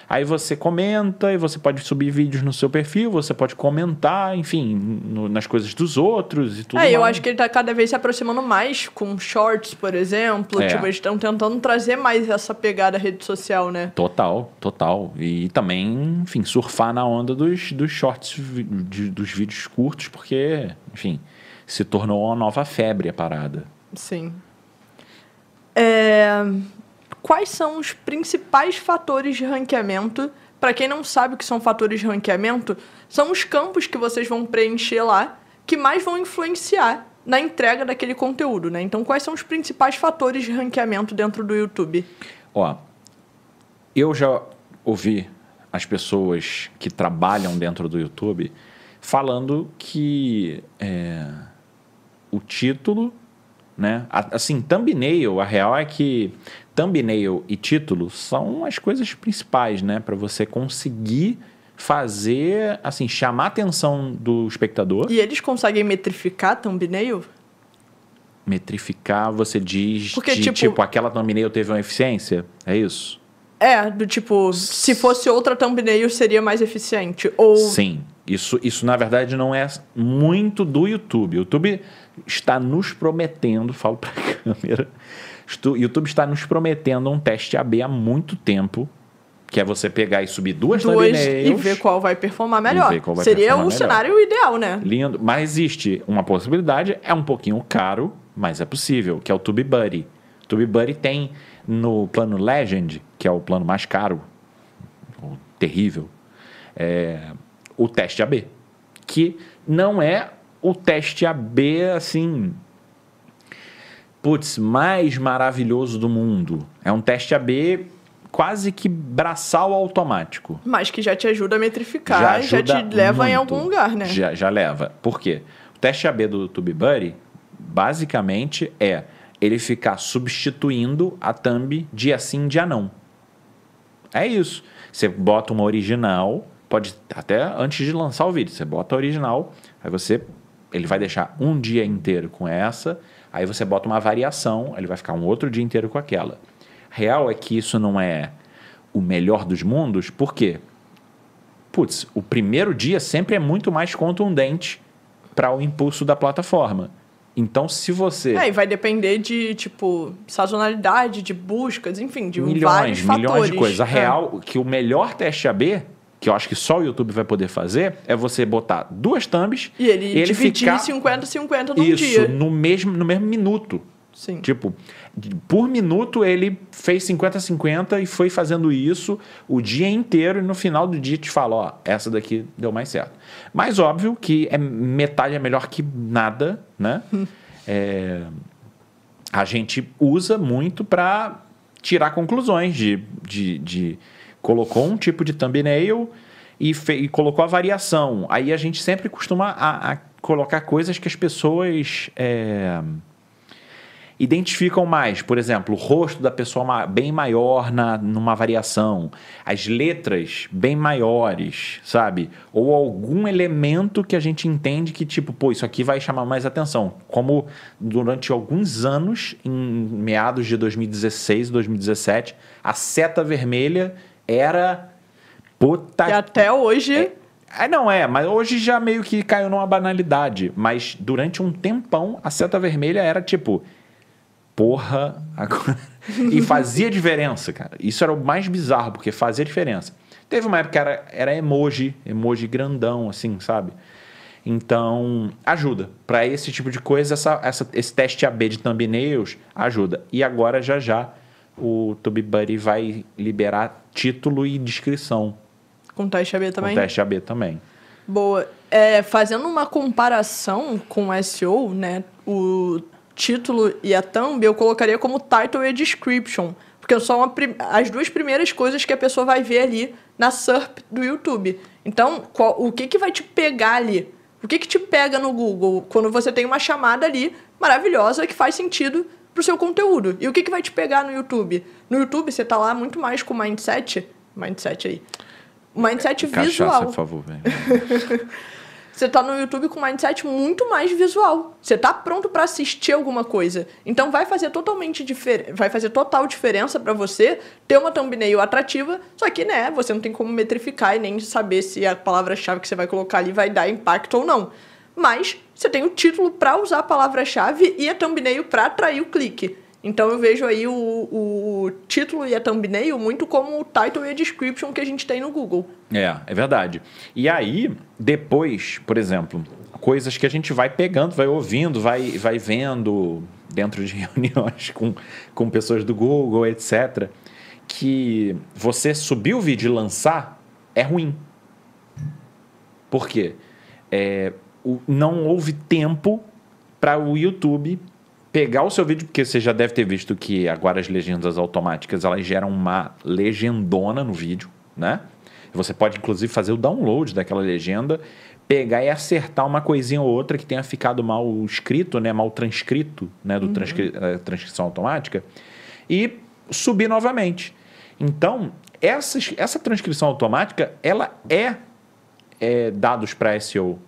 aí você comenta e você pode subir vídeos no seu perfil, você pode comentar, enfim, no- nas coisas dos outros e tudo é, eu mais. acho que ele tá cada vez se aproximando mais com shorts, por exemplo. É. Tipo, eles estão tentando trazer mais essa pegada rede social, né? Total, total. E também, enfim, surfar na onda dos, dos shorts, de- dos vídeos curtos, porque, enfim, se tornou uma nova febre a parada. Sim. É, Quais são os principais fatores de ranqueamento? Para quem não sabe o que são fatores de ranqueamento, são os campos que vocês vão preencher lá que mais vão influenciar na entrega daquele conteúdo, né? Então, quais são os principais fatores de ranqueamento dentro do YouTube? Ó, eu já ouvi as pessoas que trabalham dentro do YouTube falando que é, o título, né? Assim, thumbnail, a real é que thumbnail e título são as coisas principais, né? Para você conseguir fazer, assim, chamar a atenção do espectador. E eles conseguem metrificar thumbnail? Metrificar, você diz Porque, de, tipo- tipo, aquela thumbnail teve uma eficiência? É isso? É, do tipo, se fosse outra thumbnail seria mais eficiente. Ou. Sim, isso, isso na verdade não é muito do YouTube. O YouTube está nos prometendo, falo para a câmera, o YouTube está nos prometendo um teste AB há muito tempo, que é você pegar e subir duas, duas thumbnails. e ver qual vai performar melhor. vai Seria performar o melhor. cenário ideal, né? Lindo, mas existe uma possibilidade, é um pouquinho caro, mas é possível, que é o TubeBuddy. TubeBuddy tem no plano Legend, que é o plano mais caro, terrível, é, o teste AB, que não é o teste AB assim, putz, mais maravilhoso do mundo. É um teste AB quase que braçal automático Mas que já te ajuda a metrificar já ajuda te leva em muito. algum lugar, né? Já, já leva. Por quê? O teste AB do TubeBuddy, basicamente, é ele ficar substituindo a thumb dia sim, dia não. É isso. Você bota uma original, pode até antes de lançar o vídeo, você bota a original, aí você ele vai deixar um dia inteiro com essa, aí você bota uma variação, ele vai ficar um outro dia inteiro com aquela. Real é que isso não é o melhor dos mundos, por quê? Putz, o primeiro dia sempre é muito mais contundente para o impulso da plataforma. Então, se você. É, e vai depender de, tipo, sazonalidade, de buscas, enfim, de milhões, vários milhões fatores. de coisas. A É. real, que o melhor teste AB, que eu acho que só o YouTube vai poder fazer, é você botar duas thumbs E ele, dividir ficar 50-50 num isso dia. no mesmo, no mesmo minuto. Sim. Tipo, por minuto ele fez 50-50 e foi fazendo isso o dia inteiro e no final do dia te fala, ó, essa daqui deu mais certo. Mas óbvio que é, metade é melhor que nada, né? É, a gente usa muito para tirar conclusões de, de, de, colocou um tipo de thumbnail e, e colocou a variação. Aí a gente sempre costuma a, a colocar coisas que as pessoas é, identificam mais. Por exemplo, o rosto da pessoa bem maior na, numa variação, as letras bem maiores, sabe? Ou algum elemento que a gente entende que, tipo, pô, isso aqui vai chamar mais atenção. Como durante alguns anos, em meados de 2016, 2017, a seta vermelha era. Puta. E até hoje. É, é, não é, mas hoje já meio que caiu numa banalidade. Mas durante um tempão, a seta vermelha era tipo porra. Agora... e fazia diferença, cara. Isso era o mais bizarro, porque fazia diferença. Teve uma época que era, era emoji, emoji grandão, assim, sabe? Então, ajuda. Para esse tipo de coisa, essa, essa, esse teste AB de thumbnails ajuda. E agora, já já, o TubeBuddy vai liberar título e descrição. Com teste AB também? Com teste AB também. Boa. É, fazendo uma comparação com o SEO, né? O título e a thumb, eu colocaria como title e description. Porque são as duas primeiras coisas que a pessoa vai ver ali na SERP do YouTube. Então, qual, o que, que vai te pegar ali? O que, que te pega no Google quando você tem uma chamada ali maravilhosa que faz sentido pro seu conteúdo? E o que, que vai te pegar no YouTube? No YouTube, você tá lá muito mais com mindset. Mindset aí. Mindset Cachaça, visual. por favor, velho. Você tá no YouTube com mindset muito mais visual. Você tá pronto para assistir alguma coisa. Então vai fazer totalmente diferente, vai fazer total diferença para você ter uma thumbnail atrativa, só que né, você não tem como metrificar e nem saber se a palavra-chave que você vai colocar ali vai dar impacto ou não. Mas você tem o título para usar a palavra-chave e a thumbnail para atrair o clique. Então eu vejo aí o, o título e a thumbnail muito como o title e a description que a gente tem no Google. É, é verdade. E aí, depois, por exemplo, coisas que a gente vai pegando, vai ouvindo, vai, vai vendo dentro de reuniões com, com pessoas do Google, etc., que você subir o vídeo e lançar é ruim. Por quê? É, o, não houve tempo para o YouTube pegar o seu vídeo, porque você já deve ter visto que agora as legendas automáticas elas geram uma legendona no vídeo, né? Você pode inclusive fazer o download daquela legenda, pegar e acertar uma coisinha ou outra que tenha ficado mal escrito, né, mal transcrito, né, do uhum. transcri eh, transcrição automática e subir novamente. Então, essa, essa transcrição automática, ela é, é dados para SEO,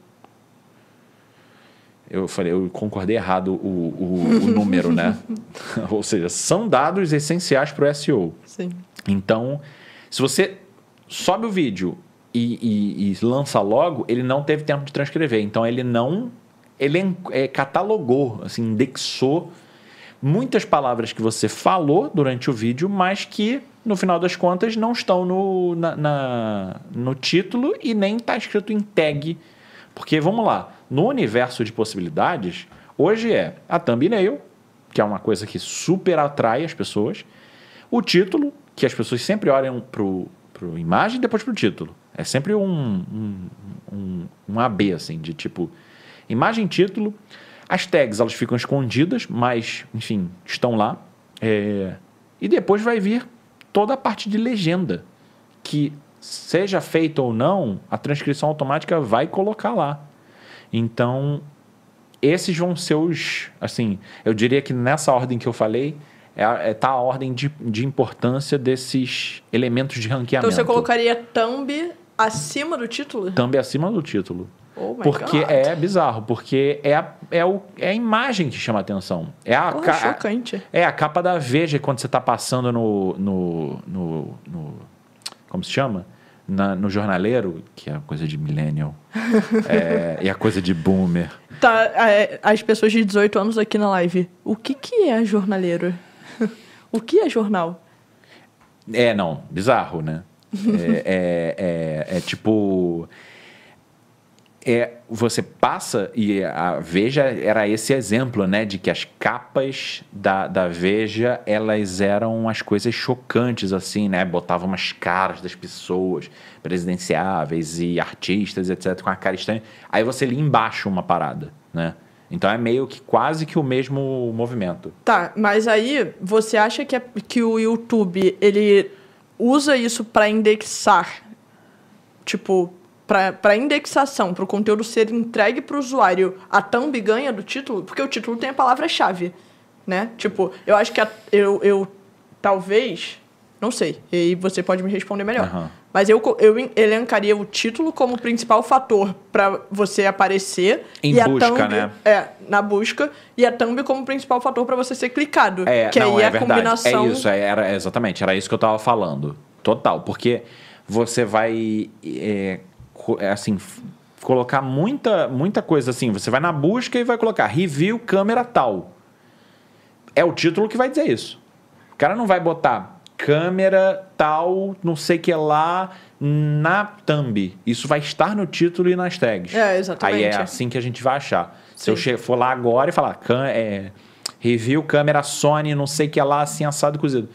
eu falei, eu concordei errado o, o, o número, né? Ou seja, são dados essenciais para o SEO. Sim. Então, se você sobe o vídeo e, e, e, lança logo, ele não teve tempo de transcrever. Então, ele não. Ele é, catalogou, assim, indexou muitas palavras que você falou durante o vídeo, mas que, no final das contas, não estão no, na, na no título e nem está escrito em tag. Porque, vamos lá, no universo de possibilidades, hoje é a thumbnail, que é uma coisa que super atrai as pessoas, o título, que as pessoas sempre olham para a imagem e depois para o título. É sempre um, um, um, um AB, assim, de tipo imagem, título. As tags, elas ficam escondidas, mas, enfim, estão lá. É... E depois vai vir toda a parte de legenda, que seja feita ou não, a transcrição automática vai colocar lá. Então, esses vão ser os. Assim, eu diria que nessa ordem que eu falei, é, é tá a ordem de, de importância desses elementos de ranqueamento. Então você colocaria thumb acima do título? Thumb acima do título. Oh porque God. é bizarro, porque é a, é, o, é a imagem que chama atenção. É a, Porra, chocante. É a capa da Veja quando você está passando no, no, no, no. Como se chama? Na, no jornaleiro, que é a coisa de millennial, é, e a coisa de boomer. Tá, é, as pessoas de 18 anos aqui na live, o que, que é jornaleiro? o que é jornal? É, não, bizarro, né? é, é, é, é tipo. É, você passa e a Veja era esse exemplo, né, de que as capas da, da Veja elas eram as coisas chocantes assim, né, botavam umas caras das pessoas presidenciáveis e artistas, etc, com a cara estranha. Aí você lia embaixo uma parada, né? Então é meio que quase que o mesmo movimento. Tá, mas aí você acha que, é, que o YouTube ele usa isso para indexar, tipo para indexação, para o conteúdo ser entregue para o usuário, a thumb ganha do título, porque o título tem a palavra-chave, né? Tipo, eu acho que a, eu, eu talvez, não sei, e você pode me responder melhor. Uhum. Mas eu, eu elencaria o título como principal fator para você aparecer. Em e busca, a thumb, né? É, na busca. E a thumb como principal fator para você ser clicado. É, que não, aí é a verdade. combinação. É isso, é, era, exatamente, era isso que eu tava falando. Total, porque você vai. É, é, assim, colocar muita, muita coisa assim. Você vai na busca e vai colocar review câmera tal. É o título que vai dizer isso. O cara não vai botar câmera tal, não sei que lá, na thumb. Isso vai estar no título e nas tags. É, exatamente. Aí é assim que a gente vai achar. Sim. Se eu for lá agora e falar é, review câmera Sony, não sei que lá, assim, assado cozido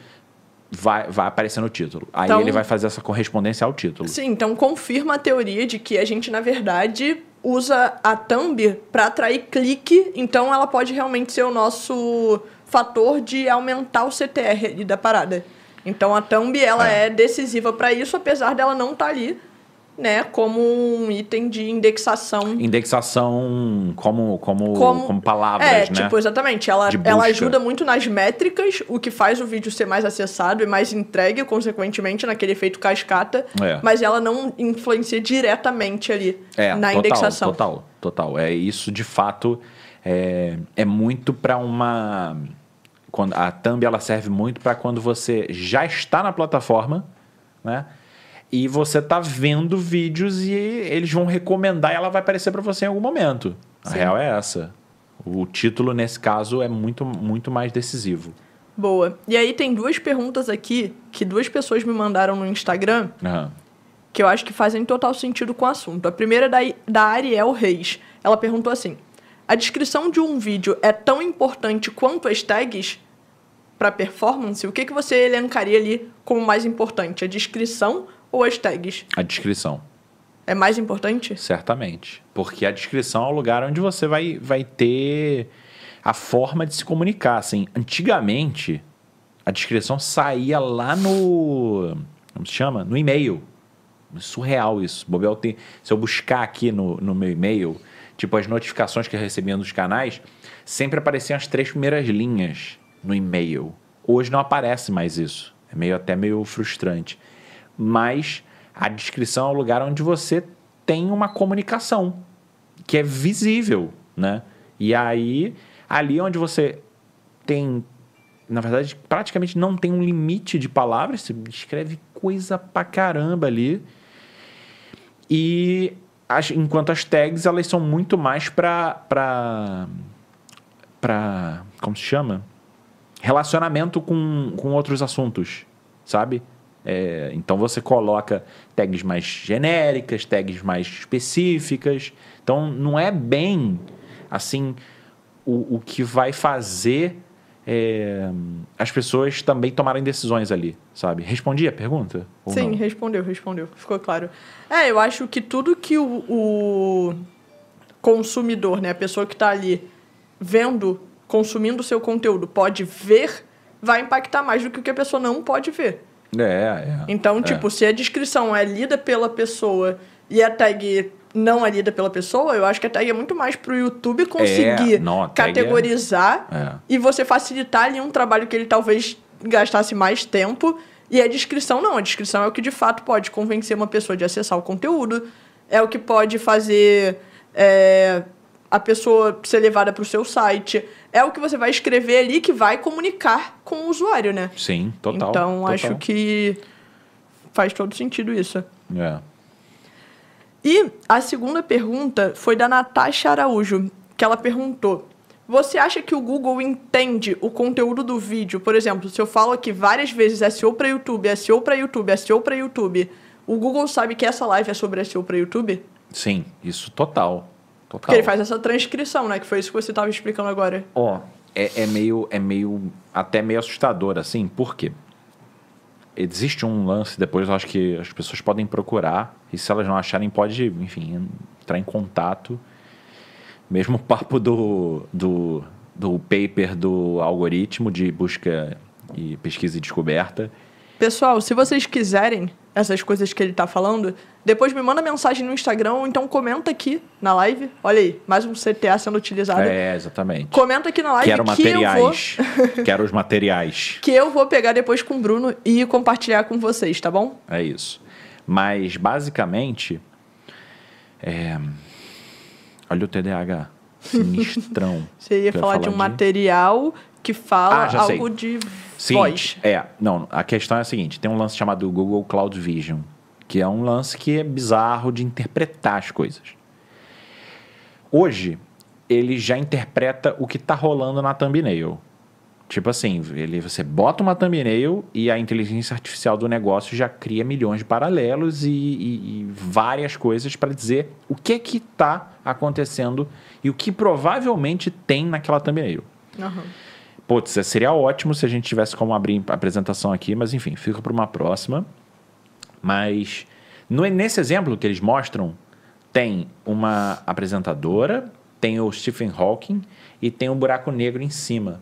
vai, vai aparecer no título. Aí então, ele vai fazer essa correspondência ao título. Sim, então confirma a teoria de que a gente, na verdade, usa a thumb para atrair clique, então ela pode realmente ser o nosso fator de aumentar o CTR da parada. Então a thumb ela é, é decisiva para isso, apesar dela não estar tá ali né, como um item de indexação. Indexação como, como, como, como palavras, é, né? tipo, exatamente. Ela, ela ajuda muito nas métricas, o que faz o vídeo ser mais acessado e mais entregue, consequentemente, naquele efeito cascata. É. Mas ela não influencia diretamente ali é, na total, indexação. Total, total. É, isso, de fato, é, é muito para uma... Quando, a thumb, ela serve muito para quando você já está na plataforma, né? E você tá vendo vídeos e eles vão recomendar e ela vai aparecer para você em algum momento. A Sim. real é essa. O título, nesse caso, é muito, muito mais decisivo. Boa. E aí tem duas perguntas aqui que duas pessoas me mandaram no Instagram uhum. que eu acho que fazem total sentido com o assunto. A primeira é da, da Ariel Reis. Ela perguntou assim: A descrição de um vídeo é tão importante quanto as tags para performance? O que, que você elencaria ali como mais importante? A descrição ou as tags? A descrição. É mais importante? Certamente. Porque a descrição é o lugar onde você vai, vai ter a forma de se comunicar. Assim, antigamente, a descrição saía lá no. Como se chama? No e-mail. Surreal isso. Bobel tem. Se eu buscar aqui no, no meu e-mail, tipo as notificações que eu recebia nos canais, sempre apareciam as três primeiras linhas no e-mail. Hoje não aparece mais isso. É meio até meio frustrante mas a descrição é o lugar onde você tem uma comunicação que é visível, né? E aí, ali onde você tem, na verdade, praticamente não tem um limite de palavras, você escreve coisa pra caramba ali. E as, enquanto as tags, elas são muito mais pra, pra, pra como se chama? Relacionamento com, com outros assuntos, sabe? É, então você coloca tags mais genéricas, tags mais específicas. Então não é bem assim o, o que vai fazer é, as pessoas também tomarem decisões ali, sabe? Respondi a pergunta? Sim, não? respondeu, respondeu. Ficou claro. É, eu acho que tudo que o, o consumidor, né, a pessoa que está ali vendo, consumindo o seu conteúdo, pode ver, vai impactar mais do que o que a pessoa não pode ver. É, é. Então, é. tipo, se a descrição é lida pela pessoa e a tag não é lida pela pessoa, eu acho que a tag é muito mais pro YouTube conseguir é, não, é- categorizar é. e você facilitar ali um trabalho que ele talvez gastasse mais tempo. E a descrição não, a descrição é o que de fato pode convencer uma pessoa de acessar o conteúdo, é o que pode fazer é, a pessoa ser levada para o seu site. É o que você vai escrever ali que vai comunicar com o usuário, né? Sim, total. Então, total. acho que faz todo sentido isso. É. E a segunda pergunta foi da Natasha Araújo, que ela perguntou: Você acha que o Google entende o conteúdo do vídeo? Por exemplo, se eu falo aqui várias vezes SEO para YouTube, SEO para YouTube, SEO para YouTube, o Google sabe que essa live é sobre SEO para YouTube? Sim, isso total. Total. Porque ele faz essa transcrição, né? Que foi isso que você estava explicando agora. Ó, é, é meio, é meio, até meio assustador, assim, por quê? Existe um lance, depois eu acho que as pessoas podem procurar, e se elas não acharem, pode, enfim, entrar em contato. Mesmo o papo do, do, do paper do algoritmo de busca e pesquisa e descoberta. Pessoal, se vocês quiserem essas coisas que ele tá falando, depois me manda mensagem no Instagram ou então comenta aqui na live. Olha aí, mais um CTA sendo utilizado. É, exatamente. Comenta aqui na live Quero que materiais. eu vou Quero os materiais. que eu vou pegar depois com o Bruno e compartilhar com vocês, tá bom? É isso. Mas, basicamente, é... olha o TDAH. Sinistrão. Você ia Quer falar de um material que fala Ah, já sei. algo de Seguinte, voz. é, não, a questão é a seguinte, tem um lance chamado Google Cloud Vision, que é um lance que é bizarro de interpretar as coisas. Hoje, ele já interpreta o que está rolando na thumbnail. Tipo assim, ele, você bota uma thumbnail e a inteligência artificial do negócio já cria milhões de paralelos e, e- e várias coisas para dizer o que que está acontecendo e o que provavelmente tem naquela thumbnail. Aham. Putz, seria ótimo se a gente tivesse como abrir a apresentação aqui, mas enfim, fica para uma próxima. Mas no- nesse exemplo que eles mostram, tem uma apresentadora, tem o Stephen Hawking e tem um buraco negro em cima.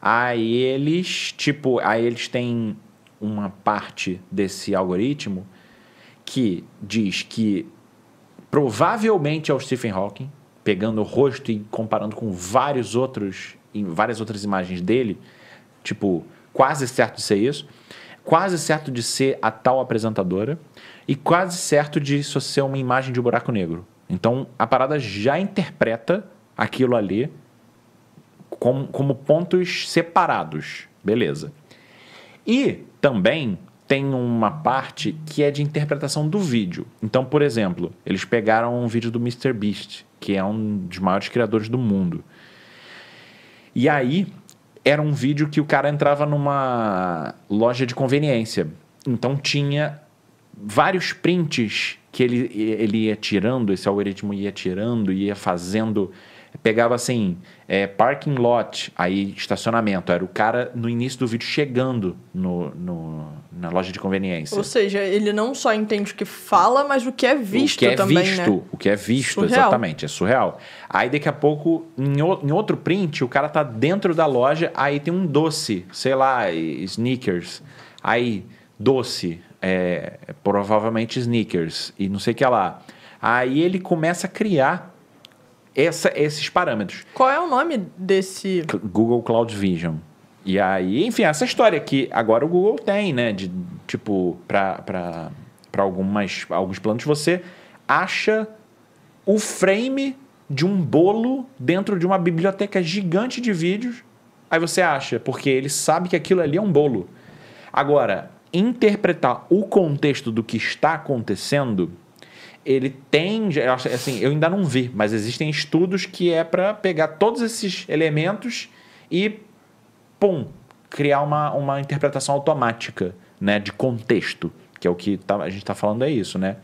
Aí eles, tipo, aí eles têm uma parte desse algoritmo que diz que provavelmente é o Stephen Hawking, pegando o rosto e comparando com vários outros, várias outras imagens dele, tipo, quase certo de ser isso, quase certo de ser a tal apresentadora e quase certo de isso ser uma imagem de um buraco negro. Então, a parada já interpreta aquilo ali como, como pontos separados. Beleza. E também tem uma parte que é de interpretação do vídeo. Então, por exemplo, eles pegaram um vídeo do MrBeast, que é um dos maiores criadores do mundo. E aí, era um vídeo que o cara entrava numa loja de conveniência. Então, tinha vários prints que ele, ele ia tirando, esse algoritmo ia tirando, ia fazendo. Pegava assim, é, parking lot, aí estacionamento. Era o cara no início do vídeo chegando no, no- na loja de conveniência. Ou seja, ele não só entende o que fala, mas o que é visto o que é também, visto, né? o que é visto, Surreal. exatamente, é surreal. Aí daqui a pouco, em, o- em outro print, o cara tá dentro da loja, aí tem um doce, sei lá, sneakers. Aí, doce, é, provavelmente sneakers, e não sei o que lá. Aí ele começa a criar essa- esses parâmetros. Qual é o nome desse... Google Cloud Vision. E aí, enfim, essa história que agora o Google tem, né? De, tipo, para algumas alguns planos, você acha o frame de um bolo dentro de uma biblioteca gigante de vídeos. Aí você acha, porque ele sabe que aquilo ali é um bolo. Agora, interpretar o contexto do que está acontecendo, ele acho- assim, eu ainda não vi, mas existem estudos que é para pegar todos esses elementos e, pum, criar uma, uma interpretação automática, né, de contexto, que é o que tá- a gente está falando é isso, né?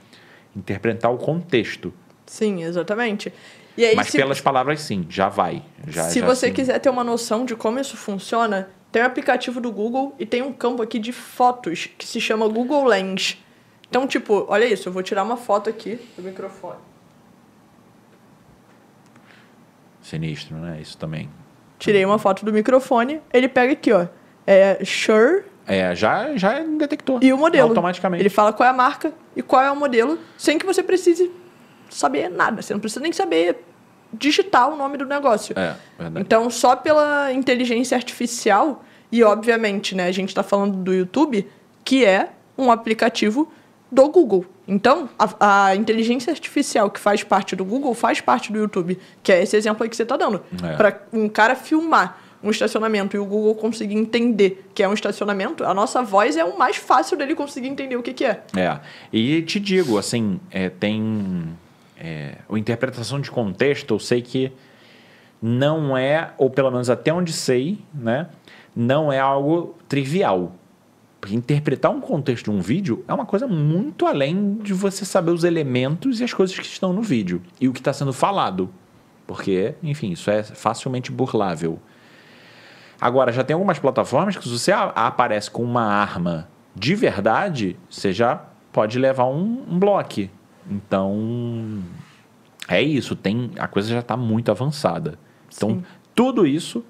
Interpretar o contexto. Sim, exatamente. Aí, mas se, pelas palavras, sim, já vai. Já, se já, você sim. quiser ter uma noção de como isso funciona, tem um aplicativo do Google e tem um campo aqui de fotos que se chama Google Lens. Então, tipo, olha isso, eu vou tirar uma foto aqui do microfone. Sinistro, né? Isso também. Tirei uma foto do microfone, ele pega aqui, ó. É Shure É, já, já detectou. e o modelo. Automaticamente. Ele fala qual é a marca e qual é o modelo, sem que você precise saber nada. Você não precisa nem saber digitar o nome do negócio. É, verdade. Então, só pela inteligência artificial, e obviamente, né, a gente está falando do YouTube, que é um aplicativo do Google. Então, a, a inteligência artificial que faz parte do Google faz parte do YouTube, que é esse exemplo aí que você está dando. É. Para um cara filmar um estacionamento e o Google conseguir entender que é um estacionamento, a nossa voz é o mais fácil dele conseguir entender o que, que é. É, e te digo, assim, é, tem. É, a interpretação de contexto, eu sei que não é, ou pelo menos até onde sei, né? Não é algo trivial. Porque interpretar um contexto de um vídeo é uma coisa muito além de você saber os elementos e as coisas que estão no vídeo e o que está sendo falado. Porque, enfim, isso é facilmente burlável. Agora, já tem algumas plataformas que se você aparece com uma arma de verdade, você já pode levar um, um bloco. Então, é isso. Tem, a coisa já está muito avançada. Então, Sim. tudo isso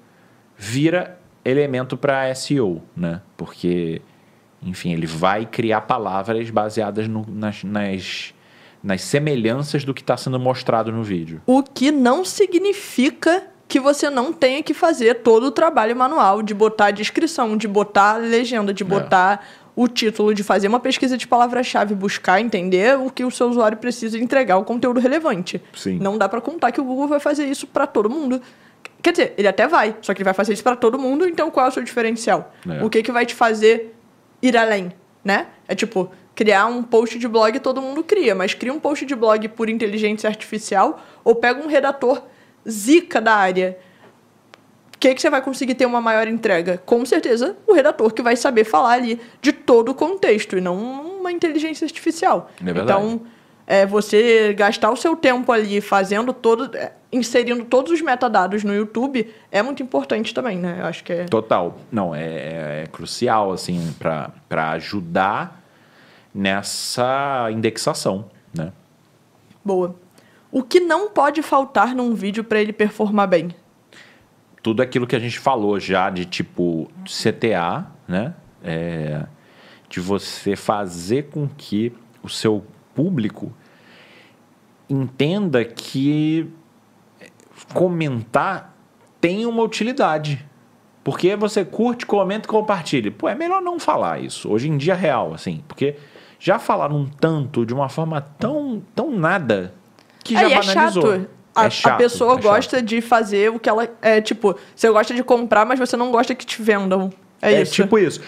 vira elemento para SEO, né? Porque, enfim, ele vai criar palavras baseadas no- nas, nas, nas semelhanças do que está sendo mostrado no vídeo. O que não significa que você não tenha que fazer todo o trabalho manual de botar a descrição, de botar a legenda, de botar o título, de fazer uma pesquisa de palavra-chave, buscar entender o que o seu usuário precisa entregar o conteúdo relevante. Sim. Não dá pra contar que o Google vai fazer isso pra todo mundo. Quer dizer, ele até vai, só que ele vai fazer isso pra todo mundo, então qual é o seu diferencial? É. O que que vai te fazer ir além, né? É tipo, criar um post de blog todo mundo cria, mas cria um post de blog por inteligência artificial ou pega um redator zica da área. O que, que você vai conseguir ter uma maior entrega? Com certeza, o redator que vai saber falar ali de todo o contexto e não uma inteligência artificial. É verdade. então, é, você gastar o seu tempo ali fazendo todo. é, inserindo todos os metadados no YouTube é muito importante também, né? Eu acho que é. Total. Não, é, é- é crucial, assim, para ajudar nessa indexação, né? Boa. O que não pode faltar num vídeo para ele performar bem? tudo aquilo que a gente falou já de tipo CTA, né? É, de você fazer com que o seu público entenda que comentar tem uma utilidade. Porque você curte, comenta e compartilha. Pô, é melhor não falar isso. Hoje em dia é real, assim. Porque já falaram um tanto de uma forma tão, tão nada que já é banalizou. chato. A, É chato, a pessoa é gosta de fazer o que ela. É tipo, você gosta de comprar, mas você não gosta que te vendam. É, É, isso. tipo isso.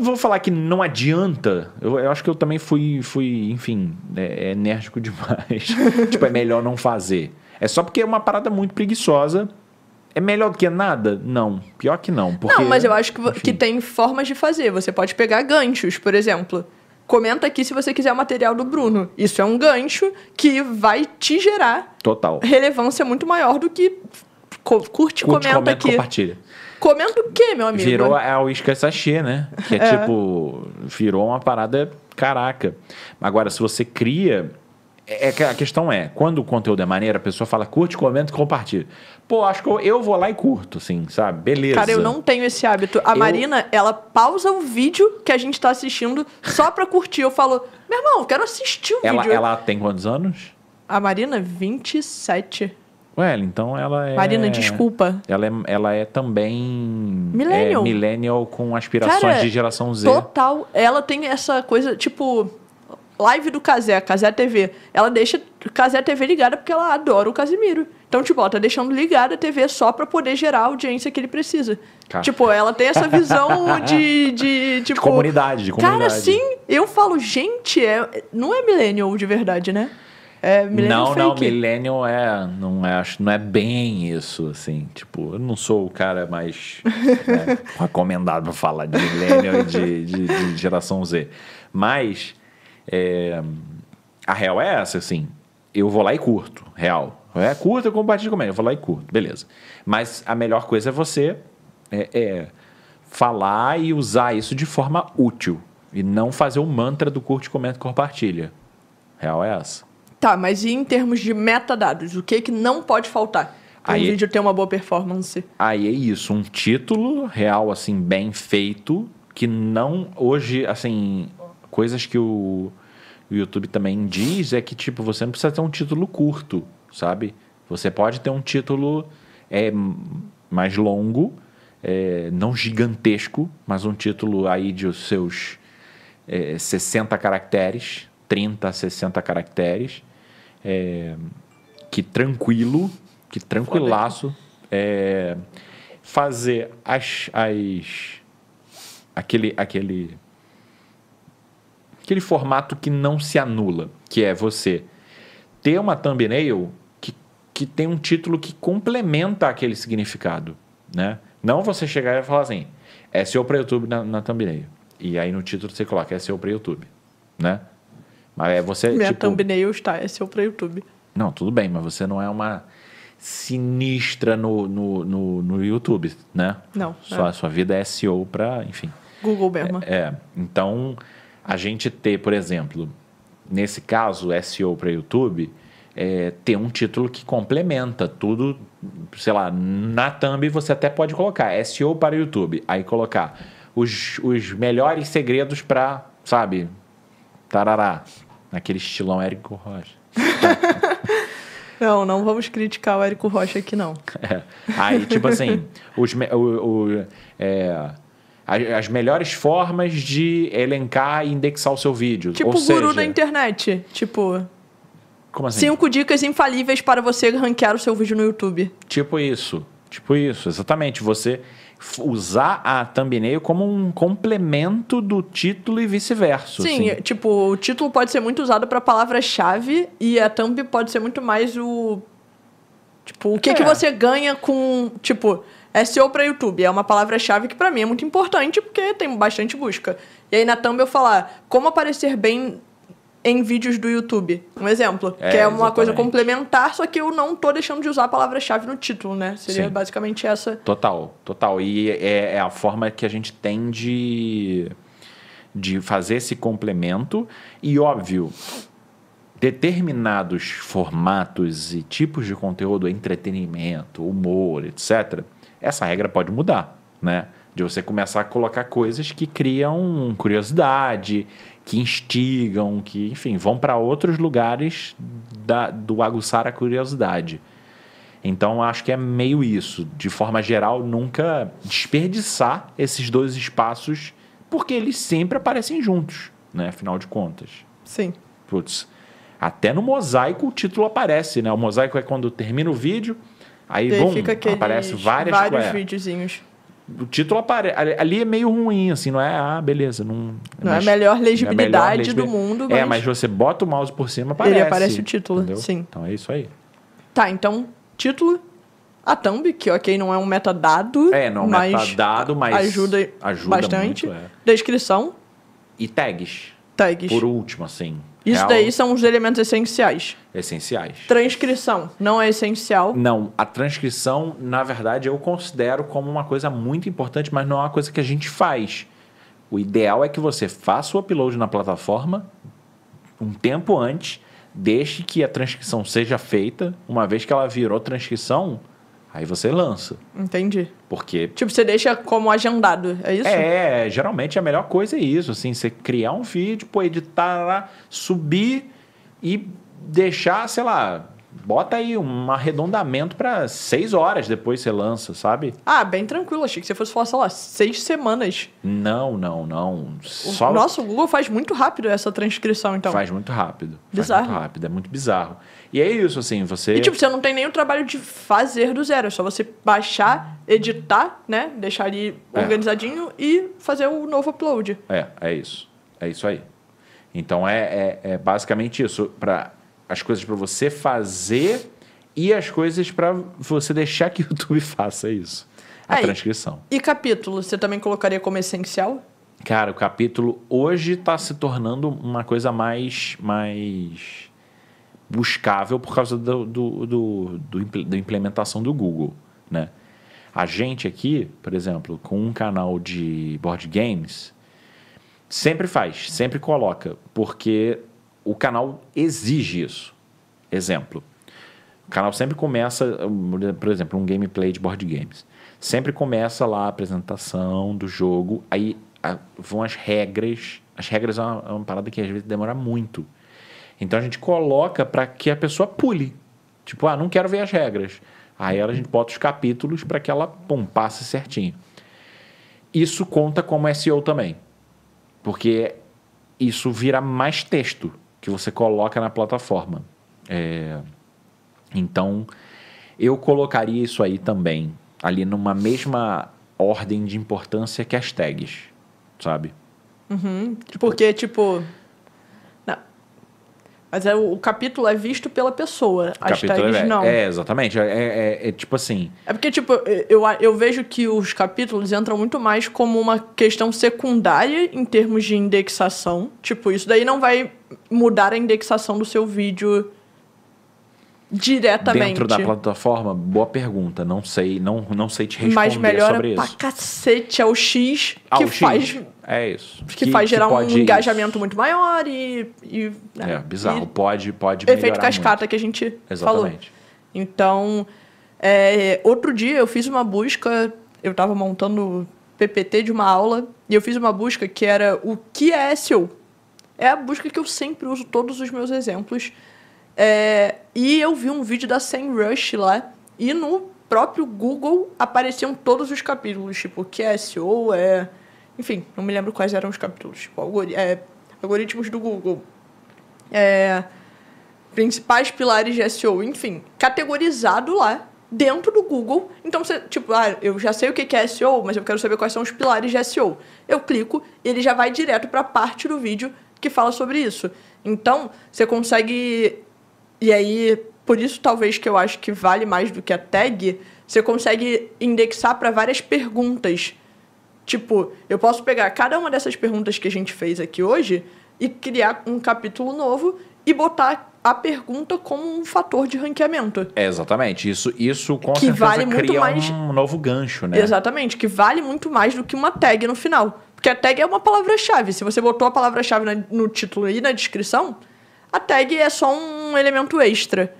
Vou falar que não adianta. Eu, eu acho que eu também fui, fui enfim, é, é enérgico demais. tipo, é melhor não fazer. É só porque é uma parada muito preguiçosa. É melhor do que nada? Não. Pior que não. Porque, não, mas eu acho que, enfim. que tem formas de fazer. Você pode pegar ganchos, por exemplo. Comenta aqui se você quiser o material do Bruno. Isso é um gancho que vai te gerar Total. relevância muito maior do que curte, Curte, comenta, comenta, aqui. compartilha. Comenta o quê, meu amigo? Virou a Whisky Sachê, né? Que é, É. tipo... Virou uma parada caraca. Agora, se você cria... É que a questão é, quando o conteúdo é maneiro, a pessoa fala, curte, comenta e compartilha. Pô, acho que eu, eu vou lá e curto, assim, sabe? Beleza. Cara, eu não tenho esse hábito. A Eu- Marina, ela pausa o vídeo que a gente tá assistindo só pra curtir. Eu falo, meu irmão, quero assistir o Ela, vídeo. ela tem quantos anos? A Marina, 27. Então ela é... Marina, desculpa. Ela é, ela é também... Millennial. É millennial com aspirações Cara, de geração Z. Total. Ela tem essa coisa, tipo, live do Casé, Casé TV. Ela deixa Casé TV ligada porque ela adora o Casimiro. Então, tipo, ela tá deixando ligada a TV só pra poder gerar a audiência que ele precisa. Cara. Tipo, ela tem essa visão de, de, tipo... comunidade, de Cara, comunidade. sim, eu falo, gente, é, não é millennial de verdade, né? É Não, não, fake. millennial é não, é, acho, não é bem isso, assim. Tipo, eu não sou o cara mais né, recomendado para falar de millennial e de, de, de geração Z. Mas é, a real é essa, assim. Eu vou lá e curto, real. É, curto, eu compartilho com ele. Eu vou lá e curto, beleza. Mas a melhor coisa é você é, é falar e usar isso de forma útil. E não fazer o mantra do curte, comenta e compartilha. Real é essa. Tá, mas e em termos de metadados? O que que não pode faltar para um Aí- vídeo ter uma boa performance? Aí é isso, um título real, assim, bem feito, que não, hoje, assim, coisas que o, o YouTube também diz é que, tipo, você não precisa ter um título curto, sabe? Você pode ter um título é, mais longo, é, não gigantesco, mas um título aí de os seus é, 60 caracteres, 30, 60 caracteres, é, que tranquilo, que tranquilaço, é, fazer as, as aquele aquele aquele formato que não se anula, que é você ter uma thumbnail que, que tem um título que complementa aquele significado, né? Não você chegar e falar assim, SEO para YouTube na, na thumbnail, E aí no título você coloca SEO para YouTube, né? Mas é você, Minha tipo... thumbnail está SEO para YouTube. Não, tudo bem, mas você não é uma sinistra no, no, no, no YouTube, né? Não, Sua, é. sua vida é SEO para, enfim. Google mesmo. É, então a gente ter, por exemplo, nesse caso, SEO para YouTube, é, ter um título que complementa tudo, sei lá, na thumb você até pode colocar SEO para YouTube, aí colocar os, os melhores segredos para, sabe, tarará, naquele estilão Érico Rocha. Não, não vamos criticar o Érico Rocha aqui, não. É. Aí, tipo assim, os, o, o- é, as, melhores formas de elencar e indexar o seu vídeo. Tipo Ou o guru seja, da internet. Tipo, Como assim? cinco dicas infalíveis para você ranquear o seu vídeo no YouTube. Tipo isso. Tipo isso, exatamente. Você usar a thumbnail como um complemento do título e vice-versa. Sim, assim. tipo, o título pode ser muito usado para palavra-chave e a thumb pode ser muito mais o. Tipo, o que, É. que você ganha com. Tipo, SEO para YouTube é uma palavra-chave que para mim é muito importante porque tem bastante busca. E aí na thumb eu falar como aparecer bem em vídeos do YouTube. Um exemplo. É, que é uma coisa exatamente. complementar, só que eu não tô deixando de usar a palavra-chave no título, né? Seria Sim. basicamente essa. Total, total. E é, é a forma que a gente tem de, de fazer esse complemento. E, óbvio, determinados formatos e tipos de conteúdo, entretenimento, humor, etc., essa regra pode mudar, né? De você começar a colocar coisas que criam curiosidade, que instigam, que, enfim, vão para outros lugares da, do aguçar a curiosidade. Então, acho que é meio isso. De forma geral, nunca desperdiçar esses dois espaços, porque eles sempre aparecem juntos, né? Afinal de contas. Sim. Putz, até no mosaico o título aparece, né? O mosaico é quando termina o vídeo, aí, bom, aparece várias vários é, videozinhos. O título aparece. Ali é meio ruim, assim, não é? Ah, beleza. Não, Não é a mas- melhor não legibilidade legibi- do mundo, É, mas- mas você bota o mouse por cima, aparece. Ele aparece o título, entendeu? sim. Então é isso aí. Tá, então, título, a thumb, que ok, não é um metadado. É, não é um mas metadado, mas ajuda, ajuda bastante. muito, é. Descrição, E tags. tags. Por último, assim. Isso real, daí são os elementos essenciais. Essenciais. Transcrição não é essencial. Não, a transcrição, na verdade, eu considero como uma coisa muito importante, mas não é uma coisa que a gente faz. O ideal é que você faça o upload na plataforma um tempo antes, deixe que a transcrição seja feita. Uma vez que ela virou transcrição, aí você lança. Entendi. Porque Tipo, você deixa como agendado, é isso? É, geralmente a melhor coisa é isso, assim, você criar um vídeo, pô, editar lá, subir e deixar, sei lá, bota aí um arredondamento para seis horas depois você lança, sabe? Ah, bem tranquilo. Achei que você fosse falar, sei lá, seis semanas. Não, não, não. O- Só Nossa, o Google faz muito rápido essa transcrição, então. faz muito rápido. Bizarro. Faz muito rápido, é muito bizarro. E é isso, assim, você. E tipo, você não tem nem o trabalho de fazer do zero. É só você baixar, editar, né? Deixar ali É. organizadinho e fazer o novo upload. É, é isso. É isso aí. Então é, é, é basicamente isso. Para as coisas para você fazer e as coisas para você deixar que o YouTube faça isso. A Aí. transcrição. E capítulo, você também colocaria como essencial? Cara, o capítulo hoje está se tornando uma coisa mais, mais buscável por causa do, do, do, do da implementação do Google, né? A gente aqui, por exemplo, com um canal de board games, sempre faz, sempre coloca, porque o canal exige isso. Exemplo, o canal sempre começa, por exemplo, um gameplay de board games. Sempre começa lá a apresentação do jogo, aí vão as regras. As regras é uma, é uma parada que às vezes demora muito. Então a gente coloca para que a pessoa pule. Tipo, ah, não quero ver as regras. Aí a gente bota os capítulos para que ela pum, passe certinho. Isso conta como SEO também. Porque isso vira mais texto que você coloca na plataforma. É, Então, eu colocaria isso aí também, ali numa mesma ordem de importância que as tags, sabe? Porque, tipo. Mas é, o, o capítulo é visto pela pessoa. As Capítulo tags é, não. é, exatamente. É, é- é tipo assim. É porque, tipo, eu, eu vejo que os capítulos entram muito mais como uma questão secundária em termos de indexação. Tipo, isso daí não vai mudar a indexação do seu vídeo diretamente. Dentro da plataforma, boa pergunta. Não sei, não, não sei te responder Mas melhora sobre pra isso. cacete. É o X Ah, que o X. faz, É isso. que faz gerar um engajamento muito maior e... e É, né, bizarro. e pode, pode efeito melhorar cascata que a gente muito. falou. Exatamente. Então, é, outro dia eu fiz uma busca, eu estava montando PPT de uma aula, e eu fiz uma busca que era o que é SEO. É a busca que eu sempre uso todos os meus exemplos. É, e eu vi um vídeo da SEMrush lá, e no próprio Google apareciam todos os capítulos, tipo, que é SEO, é... Enfim, não me lembro quais eram os capítulos, tipo, algori é, algoritmos do Google. É, principais pilares de SEO, enfim, categorizado lá dentro do Google. Então, você, tipo, ah, eu já sei o que é SEO, mas eu quero saber quais são os pilares de SEO. Eu clico e ele já vai direto para a parte do vídeo que fala sobre isso. Então, você consegue. E aí, por isso talvez que eu acho que vale mais do que a tag, você consegue indexar para várias perguntas. Tipo, eu posso pegar cada uma dessas perguntas que a gente fez aqui hoje e criar um capítulo novo e botar a pergunta como um fator de ranqueamento. É, exatamente. Isso, isso com Que certeza vale muito cria mais- um novo gancho, né? Exatamente, que vale muito mais do que uma tag no final. Porque a tag é uma palavra-chave. Se você botou a palavra-chave no título e na descrição, a tag é só um elemento extra.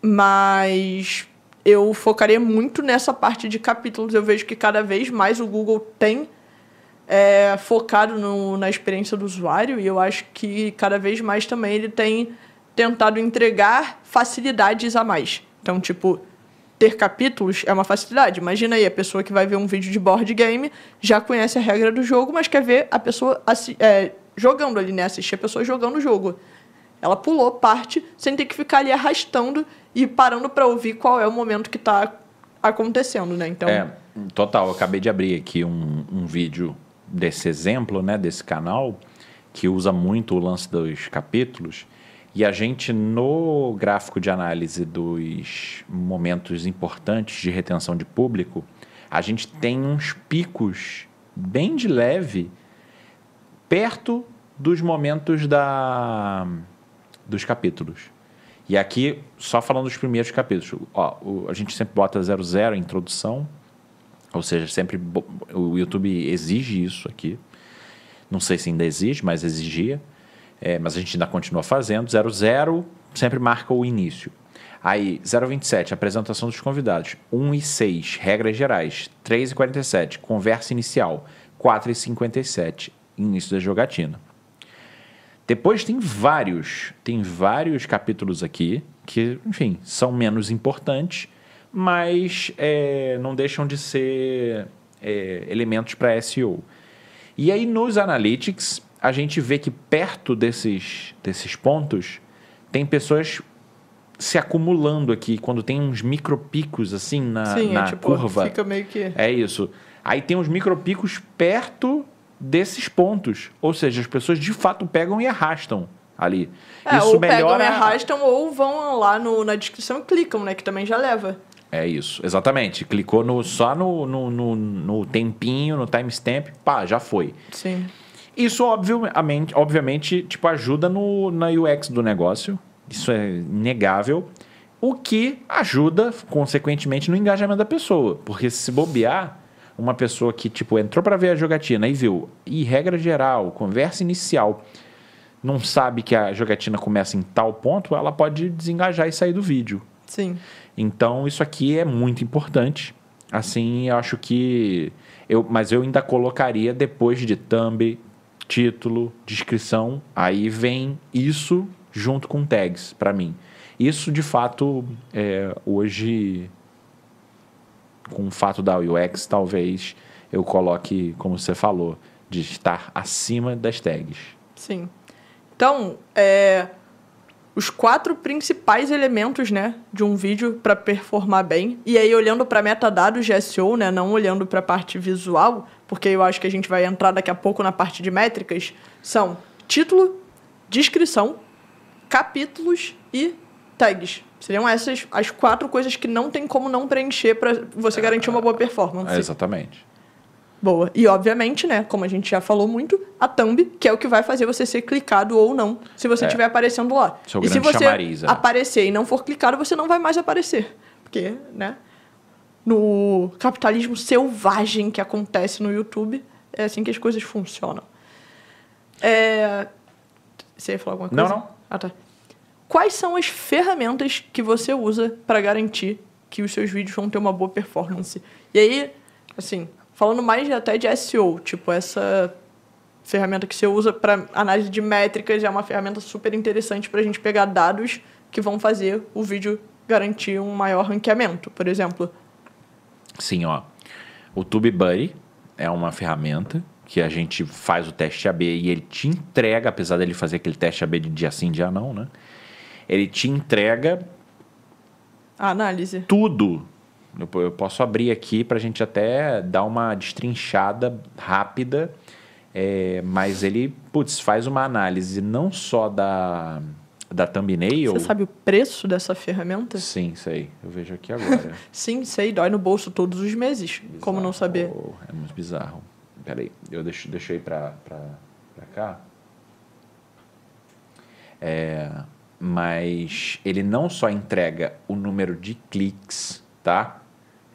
Mas eu focaria muito nessa parte de capítulos. Eu vejo que cada vez mais o Google tem é, focado no- na experiência do usuário e eu acho que cada vez mais também ele tem tentado entregar facilidades a mais. Então, tipo, ter capítulos é uma facilidade. Imagina aí, a pessoa que vai ver um vídeo de board game já conhece a regra do jogo, mas quer ver a pessoa é, jogando ali, né? Assistir a pessoa jogando o jogo. Ela pulou parte sem ter que ficar ali arrastando e parando para ouvir qual é o momento que está acontecendo, né? Então, É, total. Eu acabei de abrir aqui um, um vídeo desse exemplo, né, desse canal, que usa muito o lance dos capítulos. E a gente, no gráfico de análise dos momentos importantes de retenção de público, a gente tem uns picos bem de leve perto dos momentos da, dos capítulos. E aqui, só falando dos primeiros capítulos. Ó, o- a gente sempre bota 00 introdução, ou seja, sempre o YouTube exige isso aqui. Não sei se ainda exige, mas exigia. É, mas a gente ainda continua fazendo. 00 sempre marca o início. Aí, 027, apresentação dos convidados. 1 e 6, regras gerais. 3 e 47, conversa inicial. 4 e 57, início da jogatina. Depois tem vários, tem vários capítulos aqui que, enfim, são menos importantes, mas é, não deixam de ser é, elementos para SEO. E aí nos analytics a gente vê que perto desses, desses pontos tem pessoas se acumulando aqui quando tem uns micropicos assim na, sim, na é tipo, curva. fica meio que. É isso. Aí tem uns micropicos perto desses pontos. Ou seja, as pessoas de fato pegam e arrastam ali. É, isso ou pegam melhora. e arrastam ou vão lá no, na descrição e clicam, né? Que também já leva. É isso, exatamente. Clicou no, só no, no, no, no tempinho, no timestamp, pá, já foi. Sim. Isso, obviamente, obviamente tipo, ajuda no, na UX do negócio. Isso é inegável. O que ajuda, consequentemente, no engajamento da pessoa. Porque se bobear, uma pessoa que tipo, entrou para ver a jogatina e viu, e regra geral, conversa inicial, não sabe que a jogatina começa em tal ponto, ela pode desengajar e sair do vídeo. Sim. Então, isso aqui é muito importante. Assim, eu acho que. Eu, mas eu ainda colocaria depois de thumb, título, descrição. Aí vem isso junto com tags, para mim. Isso, de fato, é, hoje, com o fato da UX, talvez eu coloque, como você falou, de estar acima das tags. Sim. Então, é, os quatro principais elementos, né, de um vídeo para performar bem. E aí olhando para metadados de SEO, né, não olhando para a parte visual, porque eu acho que a gente vai entrar daqui a pouco na parte de métricas, são título, descrição, capítulos e tags. Seriam essas as quatro coisas que não tem como não preencher para você garantir uma boa performance. É, exatamente. Boa. E, obviamente, né, como a gente já falou muito, a thumb, que é o que vai fazer você ser clicado ou não, se você É. estiver aparecendo lá. Seu e se você chamariz, é. aparecer e não for clicado, você não vai mais aparecer. Porque, né, no capitalismo selvagem que acontece no YouTube, é assim que as coisas funcionam. É... Você ia falar alguma coisa? Não, não. Ah, tá. Quais são as ferramentas que você usa para garantir que os seus vídeos vão ter uma boa performance? E aí, assim, falando mais até de SEO, tipo, essa ferramenta que você usa para análise de métricas é uma ferramenta super interessante para a gente pegar dados que vão fazer o vídeo garantir um maior ranqueamento, por exemplo. Sim, ó. O TubeBuddy é uma ferramenta que a gente faz o teste AB e ele te entrega, apesar dele fazer aquele teste AB de dia sim, dia não, né? Ele te entrega A análise. tudo. Eu, posso abrir aqui para a gente até dar uma destrinchada rápida, é, mas ele, putz, faz uma análise não só da, da thumbnail. Você sabe o preço dessa ferramenta? Sim, sei. Eu vejo aqui agora. Sim, sei, dói no bolso todos os meses. Como não saber? Bizarro, É muito bizarro. Peraí, eu deixo, deixo aí pra, pra, pra cá. É, mas ele não só entrega o número de cliques, tá?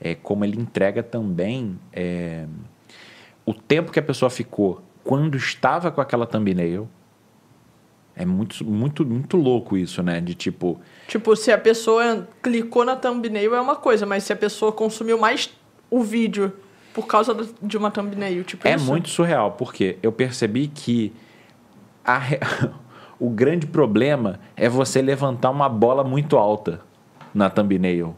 É, como ele entrega também é, o tempo que a pessoa ficou quando estava com aquela thumbnail. É muito, muito, muito louco isso, né? De tipo, Tipo, se a pessoa clicou na thumbnail é uma coisa, mas se a pessoa consumiu mais o vídeo por causa de uma thumbnail, tipo É isso. muito surreal, porque eu percebi que a o grande problema é você levantar uma bola muito alta na thumbnail.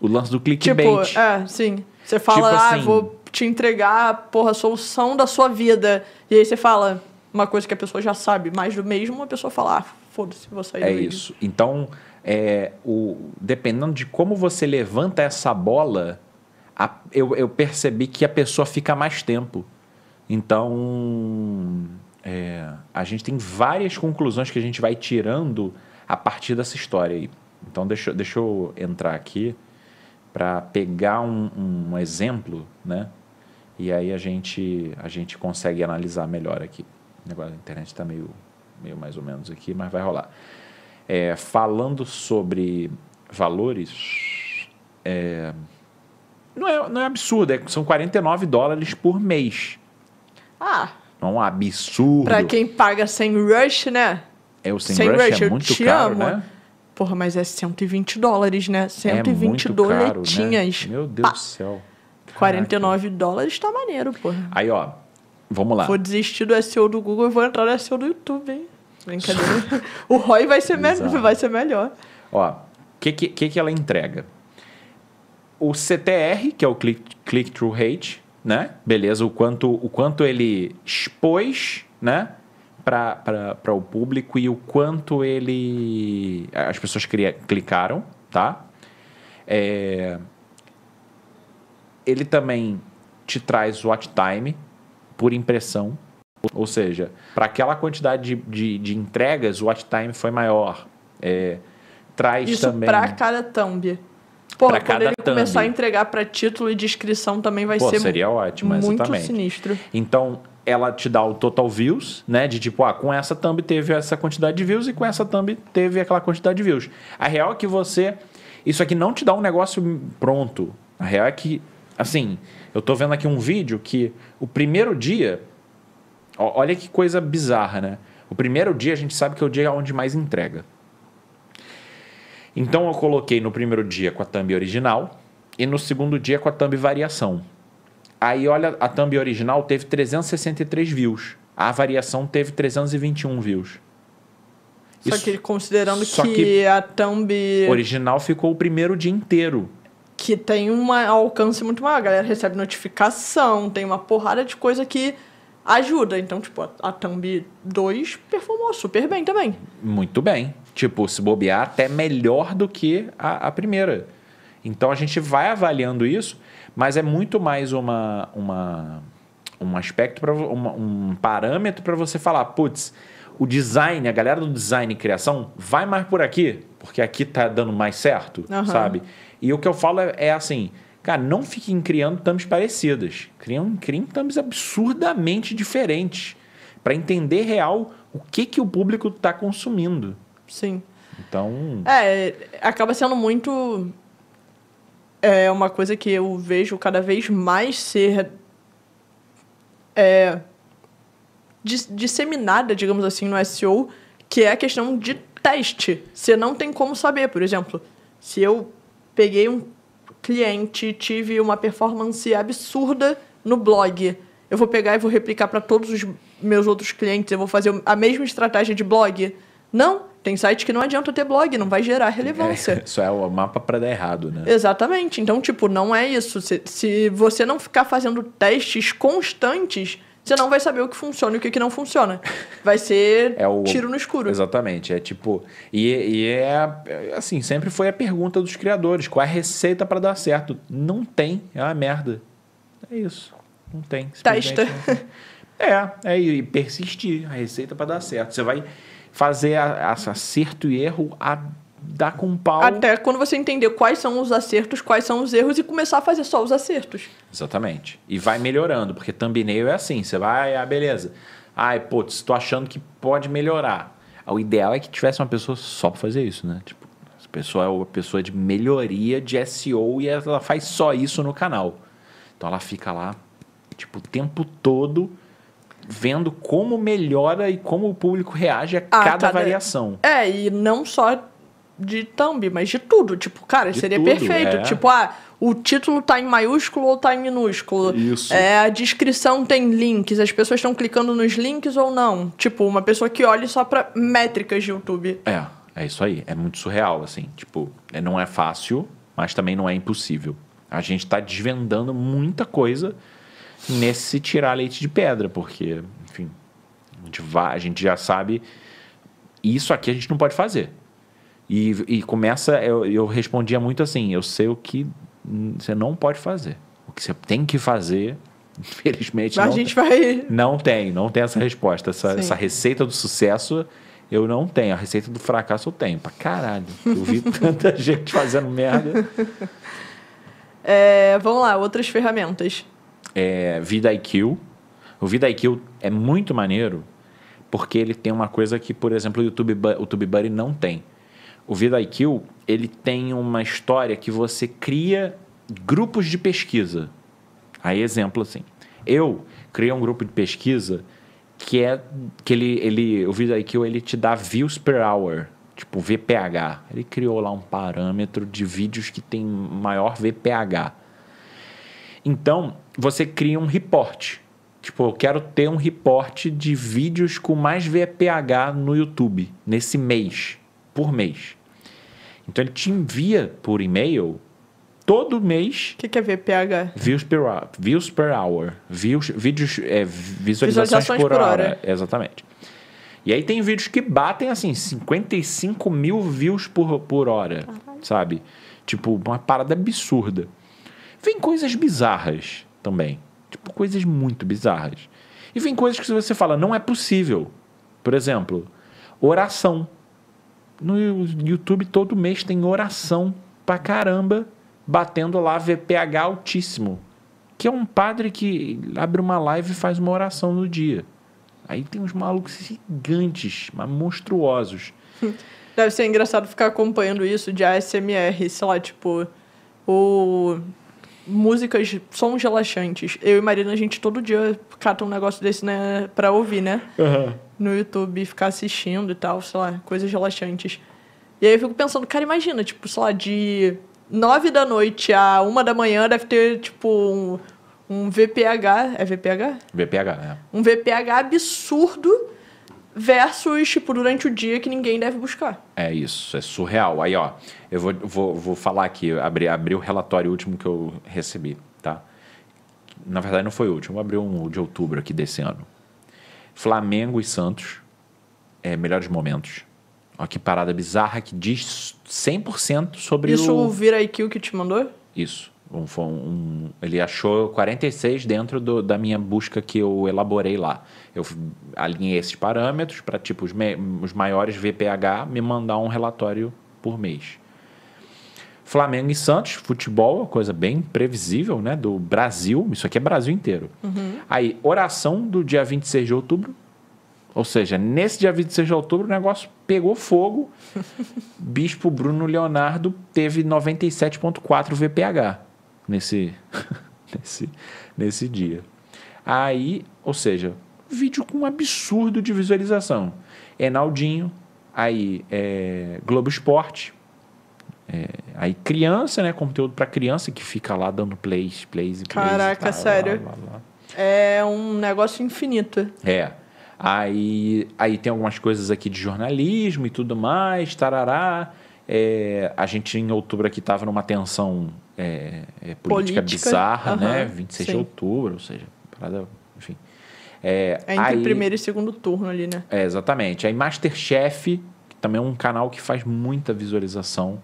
O lance do Tipo, clickbait. é, sim. Você fala, Tipo ah, assim- vou te entregar, porra, a solução da sua vida. E aí você fala uma coisa que a pessoa já sabe, mais do mesmo, a pessoa fala, ah, foda-se, vou sair É do vídeo. isso. Então, é, o, dependendo de como você levanta essa bola, a- eu, eu percebi que a pessoa fica mais tempo. Então, é, a gente tem várias conclusões que a gente vai tirando a partir dessa história aí. Então, deixa, deixa eu entrar aqui para pegar um, um exemplo, né? E aí a gente, a gente consegue analisar melhor aqui. Negócio internet está meio, meio mais ou menos aqui, mas vai rolar. É, falando sobre valores, é, não, é, não é absurdo, é, são 49 dólares por mês. Ah, é um absurdo. pra quem paga sem rush, né? É, o sem, sem rush, rush, é eu muito te caro, amo. né? Porra, mas é 120 dólares, né? É 120 muito caro, né? doletinhas. Meu Deus Pá, do céu. 49 dólares tá maneiro, porra. Aí, ó, vamos lá. Vou desistir do SEO do Google e vou entrar no SEO do YouTube, hein? Brincadeira. o ROI vai ser, me vai ser melhor. Ó, o que, que, que ela entrega? O CTR, que é o click- click-through rate, né? Beleza, o quanto, o quanto ele expôs, né? Para o público e o quanto ele... As pessoas cria- clicaram, tá? É, ele também te traz watch time por impressão. Ou seja, para aquela quantidade de, de, de entregas, o watch time foi maior. É, traz Isso também. pra cada thumb. Porra, Pra quando cada ele começar a thumb. entregar pra título e descrição também vai Pô, ser seria ótimo, muito exatamente. sinistro. Então, ela te dá o total views, né? De tipo, ah, com essa thumb teve essa quantidade de views e com essa thumb teve aquela quantidade de views. A real é que você. Isso aqui não te dá um negócio pronto. A real é que, assim, eu tô vendo aqui um vídeo que o primeiro dia. ó, olha que coisa bizarra, né? O primeiro dia a gente sabe que é o dia onde mais entrega. Então eu coloquei no primeiro dia com a thumb original e no segundo dia com a thumb variação. Aí olha, a thumb original teve 363 views. A variação teve 321 views. Só Isso- que considerando só que, que- a thumb Original ficou o primeiro dia inteiro. que tem um alcance muito maior, a galera recebe notificação, tem uma porrada de coisa que ajuda. Então, tipo, a, a thumb 2 performou super bem também. Muito bem. Tipo, se bobear, até melhor do que a, a primeira. Então a gente vai avaliando isso, mas é muito mais uma, uma, um aspecto, pra, uma- um parâmetro para você falar, putz, o design, a galera do design e criação, vai mais por aqui, porque aqui tá dando mais certo, Aham. sabe? E o que eu falo é, é assim, cara, não fiquem criando thumbs parecidas. Criem, criem thumbs absurdamente diferentes para entender real o que, que o público está consumindo. Sim. Então, É, acaba sendo muito. É uma coisa que eu vejo cada vez mais ser. É, dis- disseminada, digamos assim, no SEO, que é a questão de teste. Você não tem como saber, por exemplo, se eu peguei um cliente, tive uma performance absurda no blog, eu vou pegar e vou replicar para todos os meus outros clientes, eu vou fazer a mesma estratégia de blog? Não, tem site que não adianta ter blog, não vai gerar relevância. é, isso é o mapa para dar errado, né? Exatamente. Então, tipo, não é isso. Se, se você não ficar fazendo testes constantes, você não vai saber o que funciona e o que não funciona. Vai ser É o tiro no escuro. Exatamente, é tipo, e, e é assim, sempre foi a pergunta dos criadores, qual é a receita para dar certo? Não tem, é uma merda. É isso. Não tem. Testa. não tem. É, é e persistir, a receita para dar certo. Você vai fazer a, a- acerto e erro a dar com pau. Até quando você entender quais são os acertos, quais são os erros e começar a fazer só os acertos. Exatamente. E vai melhorando, porque thumbnail é assim, você vai, ah, beleza. Ai, putz, tô achando que pode melhorar. O ideal é que tivesse uma pessoa só pra fazer isso, né? Tipo, essa pessoa é uma pessoa de melhoria de SEO e ela faz só isso no canal. Então ela fica lá, tipo, o tempo todo vendo como melhora e como o público reage a Ah, cada, cada- variação. É, e não só de thumb, mas de tudo. Tipo, cara, De seria tudo, perfeito. é. Tipo, ah, o título tá em maiúsculo ou tá em minúsculo. Isso. É, a descrição tem links, as pessoas estão clicando nos links ou não. Tipo, uma pessoa que olhe só pra métricas de YouTube. É, é isso aí. É muito surreal, assim. Tipo, é- não é fácil, mas também não é impossível. A gente tá desvendando muita coisa nesse tirar leite de pedra, porque, enfim, a gente, vai, a gente já sabe. Isso aqui a gente não pode fazer. E, e começa, eu, eu respondia muito assim: eu sei o que você não pode fazer. O que você tem que fazer, infelizmente, a não gente vai. não tem, não tem essa resposta. Essa, Sim. essa receita do sucesso eu não tenho. A receita do fracasso eu tenho. Pra caralho. Eu vi tanta gente fazendo merda. É, vamos lá, outras ferramentas. É, VidaIQ. O VidaIQ é muito maneiro porque ele tem uma coisa que, por exemplo, o YouTube, o TubeBuddy não tem. O VidaIQ, ele tem uma história que você cria grupos de pesquisa. Aí, exemplo assim. Eu criei um grupo de pesquisa que é que ele, ele o VidaIQ ele te dá views per hour, tipo VPH. Ele criou lá um parâmetro de vídeos que tem maior VPH. Então, você cria um report. Tipo, eu quero ter um report de vídeos com mais VPH no YouTube nesse mês, por mês. Então ele te envia por e-mail todo mês O que, que é VPH? views per hour, views per hour, views, vídeos, é, visualizações, Visualizações por, por hora. hora. Exatamente. E aí tem vídeos que batem assim 55 mil views por, por hora, sabe? Tipo, uma parada absurda. Vem coisas bizarras também. Tipo, coisas muito bizarras. E vem coisas que você fala, não é possível. Por exemplo, oração. No YouTube todo mês tem oração pra caramba, batendo lá VPH altíssimo. Que é um padre que abre uma live e faz uma oração no dia. Aí tem uns malucos gigantes, mas monstruosos. Deve ser engraçado ficar acompanhando isso de ASMR, sei lá, tipo, o músicas, sons relaxantes. Eu e Marina, a gente todo dia cata um negócio desse, né, pra ouvir, né? No YouTube, ficar assistindo e tal, sei lá, coisas relaxantes. E aí eu fico pensando, cara, imagina, tipo, sei lá, de nove da noite a uma da manhã deve ter, tipo, um, um VPH. É VPH? VPH, né? Um VPH absurdo versus, tipo, durante o dia que ninguém deve buscar. É isso, é surreal. Aí, ó, eu vou, vou, vou falar aqui, abri, abri o relatório último que eu recebi, tá? Na verdade, não foi o último, eu abri um de outubro aqui desse ano. Flamengo e Santos, é, melhores momentos. Ó, que parada bizarra que diz 100% sobre Isso o... o Vira IQ que te mandou? Isso. Um, um- ele achou 46 dentro do- da minha busca que eu elaborei lá. Eu alinhei esses parâmetros para tipo os, me- os maiores VPH me mandar um relatório por mês. Flamengo e Santos, futebol, coisa bem previsível, né? Do Brasil, isso aqui é Brasil inteiro. Aí, oração do dia 26 de outubro. Ou seja, nesse dia 26 de outubro o negócio pegou fogo. Bispo Bruno Leonardo teve 97,4 VPH nesse, nesse, nesse dia. Aí, ou seja, vídeo com um absurdo de visualização. Enaldinho, aí é, Globo Esporte, é, aí criança, né? Conteúdo para criança que fica lá dando plays, plays e plays. Caraca, tal, sério? lá, lá, lá. É um negócio infinito. É. Aí, aí tem algumas coisas aqui de jornalismo e tudo mais, tarará. É, a gente em outubro aqui estava numa tensão é, é, política, Política, bizarra, né? aham, 26 sim. de outubro, ou seja, parada, enfim. É, É entre aí- primeiro e segundo turno ali, né? é, exatamente. Aí Masterchef, que também é um canal que faz muita visualização.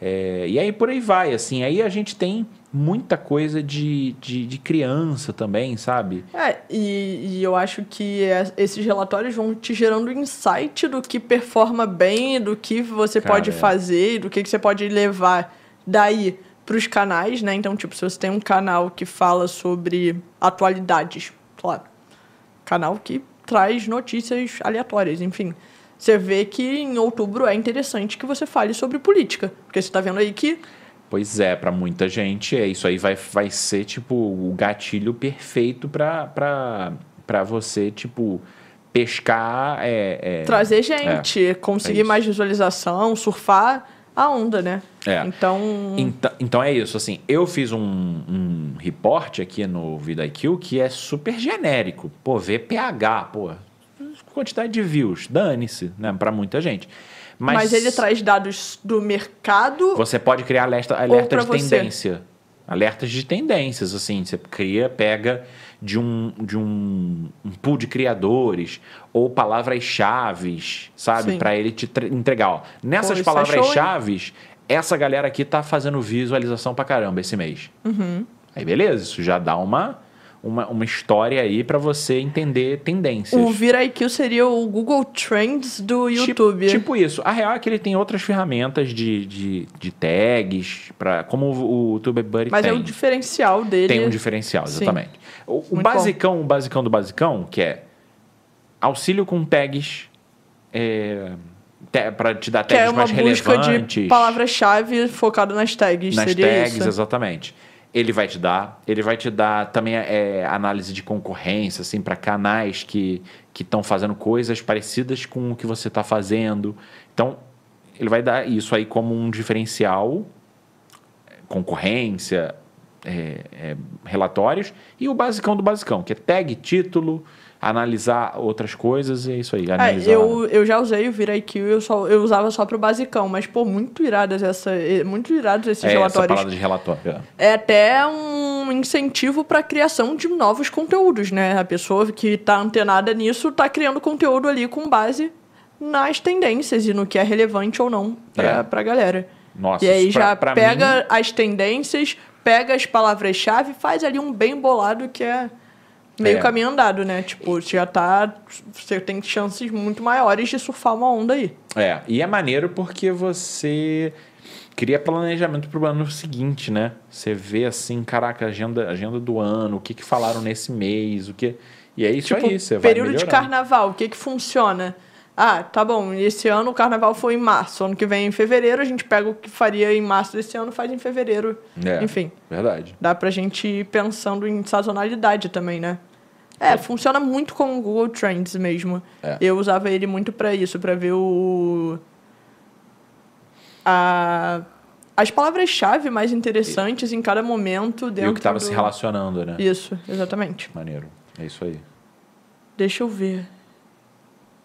É, e aí por aí vai, assim. Aí a gente tem muita coisa de, de, de criança também, sabe? É, e, e eu acho que é- esses relatórios vão te gerando insight do que performa bem, do que você Cara, pode é. fazer, do que, que você pode levar daí para os canais, né? Então, tipo, se você tem um canal que fala sobre atualidades, claro, canal que traz notícias aleatórias, enfim. Você vê que em outubro é interessante que você fale sobre política, porque você está vendo aí que Pois é, pra muita gente, é isso aí vai, vai ser tipo o gatilho perfeito pra você, tipo, pescar. É, é, trazer gente, conseguir isso. mais visualização, surfar a onda, né? É. Então, Então, então é isso, assim, eu fiz um, um report aqui no VidaIQ que é super genérico. Pô, VPH, pô, quantidade de views, dane-se, né, pra muita gente. Mas, mas, ele traz dados do mercado. Você pode criar alerta, alerta de você. tendência. Alertas de tendências, assim. Você cria, pega de um, de um, um pool de criadores ou palavras-chave, sabe? Para ele te tre- entregar. Ó, nessas isso é palavras-chave, essa galera aqui tá fazendo visualização pra caramba esse mês. Uhum. Aí beleza, isso já dá uma, uma, uma história aí para você entender tendências. O ViraIQ seria o Google Trends do Tipo- YouTube. Tipo, isso. A real é que ele tem outras ferramentas de, de, de tags, pra, como o, o TubeBuddy mas tem. é o diferencial dele. Tem um diferencial, Sim. O, o basicão, o basicão do basicão, que é auxílio com tags é, para te dar que tags é uma mais busca relevantes. de palavra-chave focado nas tags. nas seria tags, isso. exatamente. Ele vai te dar, ele vai te dar também é, análise de concorrência, assim, para canais que que estão fazendo coisas parecidas com o que você está fazendo. Então, ele vai dar isso aí como um diferencial, concorrência, é, é, relatórios e o basicão do basicão, que é tag, título, analisar outras coisas e é isso aí. É, Analisar. eu, eu já usei o ViraIQ, eu, só, eu usava só pro basicão, mas, pô, muito iradas essa, muito irados esses é, essa relatórios. palavra de relatório. é. É até um incentivo para a criação de novos conteúdos, né? A pessoa que está antenada nisso está criando conteúdo ali com base nas tendências e no que é relevante ou não para É. a galera. Nossa, e aí pra- já pra pega mim- as tendências, pega as palavras-chave e faz ali um bem bolado que é meio É. caminho andado, né? Tipo, você já tá. Você tem chances muito maiores de surfar uma onda aí. É, e é maneiro porque você cria planejamento pro ano seguinte, né? Você vê assim, caraca, agenda, agenda do ano, o que que falaram nesse mês, o que... E é isso Tipo, aí, você vai período de carnaval, o que que funciona? Ah, tá bom, esse ano o carnaval foi em março, ano que vem em fevereiro, a gente pega o que faria em março desse ano, faz em fevereiro. É, Enfim, Verdade. dá pra gente ir pensando em sazonalidade também, né? É, funciona muito com o Google Trends mesmo. É. Eu usava ele muito pra isso, pra ver o a as palavras-chave mais interessantes em cada momento dentro E o que tava do... se relacionando, né? Isso, exatamente. Maneiro. É isso aí. Deixa eu ver.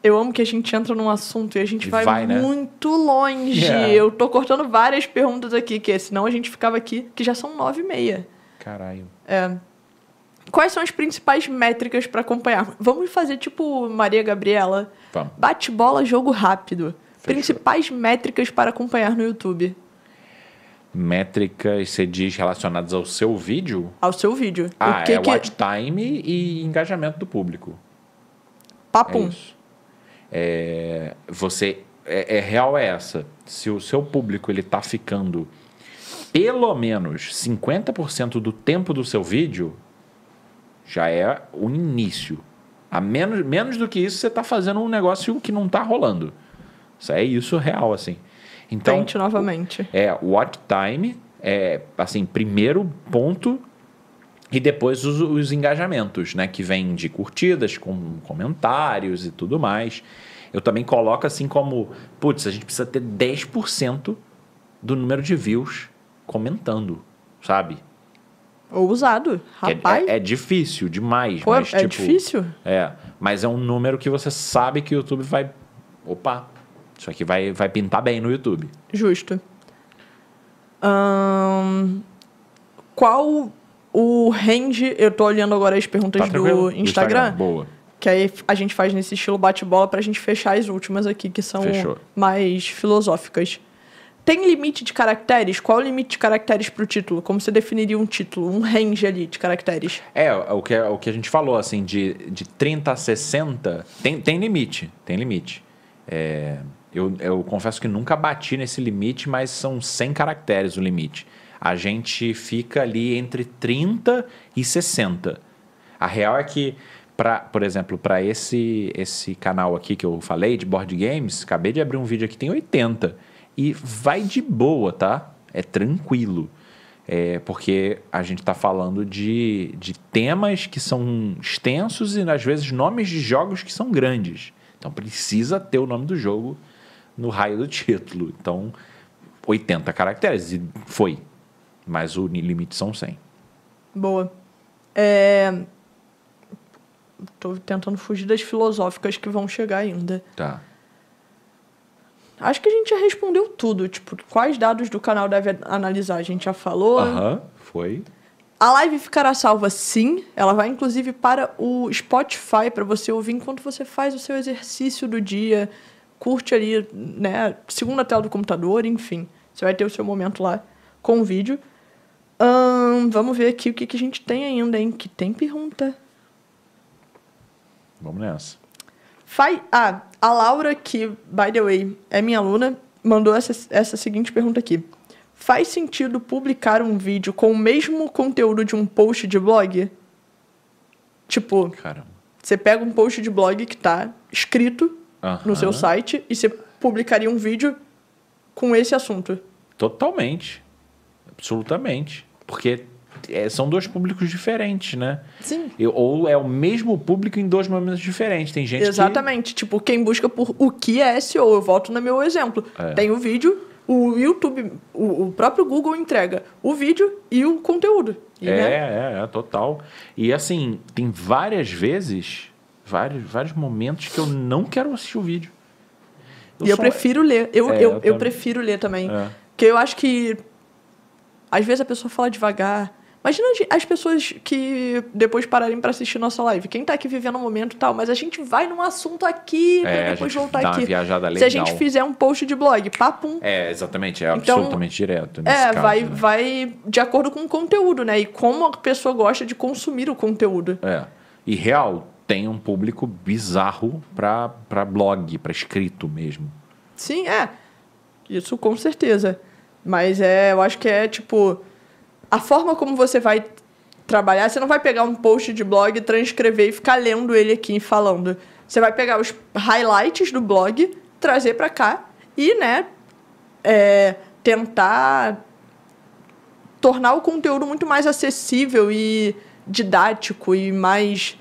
Eu amo que a gente entra num assunto e a gente E vai, vai, né? muito longe. Yeah. Eu tô cortando várias perguntas aqui, que senão a gente ficava aqui, que já são nove e meia. Caralho. É. Quais são as principais métricas para acompanhar? Vamos fazer tipo Maria Gabriela. Vamos. Bate-bola, jogo rápido. Fechou. Principais métricas para acompanhar no YouTube. Métricas, você diz relacionadas ao seu vídeo? Ao seu vídeo. Ah, o que é que... watch time e engajamento do público. É Papum. isso. É, você é, é real é essa. Se o seu público ele tá ficando pelo menos 50% do tempo do seu vídeo, já é o início. A menos, menos do que isso, você está fazendo um negócio que não está rolando. Isso é isso real, assim. Então, Tente novamente. é watch time, é assim, primeiro ponto e depois os, os engajamentos, né? Que vem de curtidas, com comentários e tudo mais. Eu também coloco assim como, putz, a gente precisa ter 10% do número de views comentando, sabe? Ousado. Que é- Rapaz. É, é difícil demais, Pô, mas é tipo, difícil? É, mas é um número que você sabe que o YouTube vai, opa, isso aqui vai, vai pintar bem no YouTube. Justo. Qual o range... Eu tô olhando agora as perguntas Tá do Instagram. Boa. Que aí a gente faz nesse estilo bate-bola pra gente fechar as últimas aqui, que são Fechou. mais filosóficas. Tem limite de caracteres? Qual é o limite de caracteres pro título? Como você definiria um título? Um range ali de caracteres? É, o que, o que a gente falou, assim, de, de 30 a 60, tem, tem limite, tem limite. É, eu, eu confesso que nunca bati nesse limite, mas são 100 caracteres o limite. A gente fica ali entre 30 e 60. A real é que, pra, por exemplo, para esse, esse canal aqui que eu falei, de board games, acabei de abrir um vídeo aqui, tem 80. E vai de boa, tá? É tranquilo. É, porque a gente está falando de, de temas que são extensos e, às vezes, nomes de jogos que são grandes. Então, precisa ter o nome do jogo no raio do título. Então, 80 caracteres. E foi. Mas o limite são 100. Boa. É... Tô tentando fugir das filosóficas que vão chegar ainda. Tá. Acho que a gente já respondeu tudo. Tipo, quais dados do canal deve analisar? A gente já falou. Aham, foi. A live ficará salva sim. Ela vai inclusive para o Spotify para você ouvir enquanto você faz o seu exercício do dia. Curte ali, né? Segunda tela do computador, enfim. Você vai ter o seu momento lá com o vídeo. Vamos ver aqui o que, que a gente tem ainda, hein? Que tem pergunta. Vamos nessa. Faz... Ah, a Laura, que, by the way, é minha aluna, mandou essa, essa seguinte pergunta aqui. Faz sentido publicar um vídeo com o mesmo conteúdo de um post de blog? Tipo, Caramba. você pega um post de blog que tá escrito no seu site e você publicaria um vídeo com esse assunto. Totalmente. Absolutamente. Porque é, são dois públicos diferentes, né? Sim. E- Ou é o mesmo público em dois momentos diferentes. Tem gente que... Exatamente. Tipo, quem busca por o que é SEO, eu volto no meu exemplo. É. Tem o vídeo, o YouTube, o, o próprio Google entrega o vídeo e o conteúdo. E, É, né? é, é, total. E assim, tem várias vezes, vários, vários momentos que eu não quero assistir o vídeo. E eu prefiro ler. Eu, É, eu, eu eu prefiro ler também. É. Porque eu acho que. Às vezes a pessoa fala devagar. Imagina as pessoas que depois pararem pra assistir nossa live. Quem tá aqui vivendo o momento e tal, mas a gente vai num assunto aqui pra É, a depois voltar dá uma aqui. Se a gente fizer um post de blog, papum. É, exatamente. É Então, absolutamente direto. É, caso, vai, né? vai de acordo com o conteúdo, né? E como a pessoa gosta de consumir o conteúdo. É. E real, tem um público bizarro pra, pra blog, pra escrito mesmo. Sim, é. Isso com certeza. Mas é, eu acho que é tipo. A forma como você vai trabalhar, você não vai pegar um post de blog, transcrever e ficar lendo ele aqui e falando. Você vai pegar os highlights do blog, trazer pra cá e, né, é, tentar tornar o conteúdo muito mais acessível e didático e mais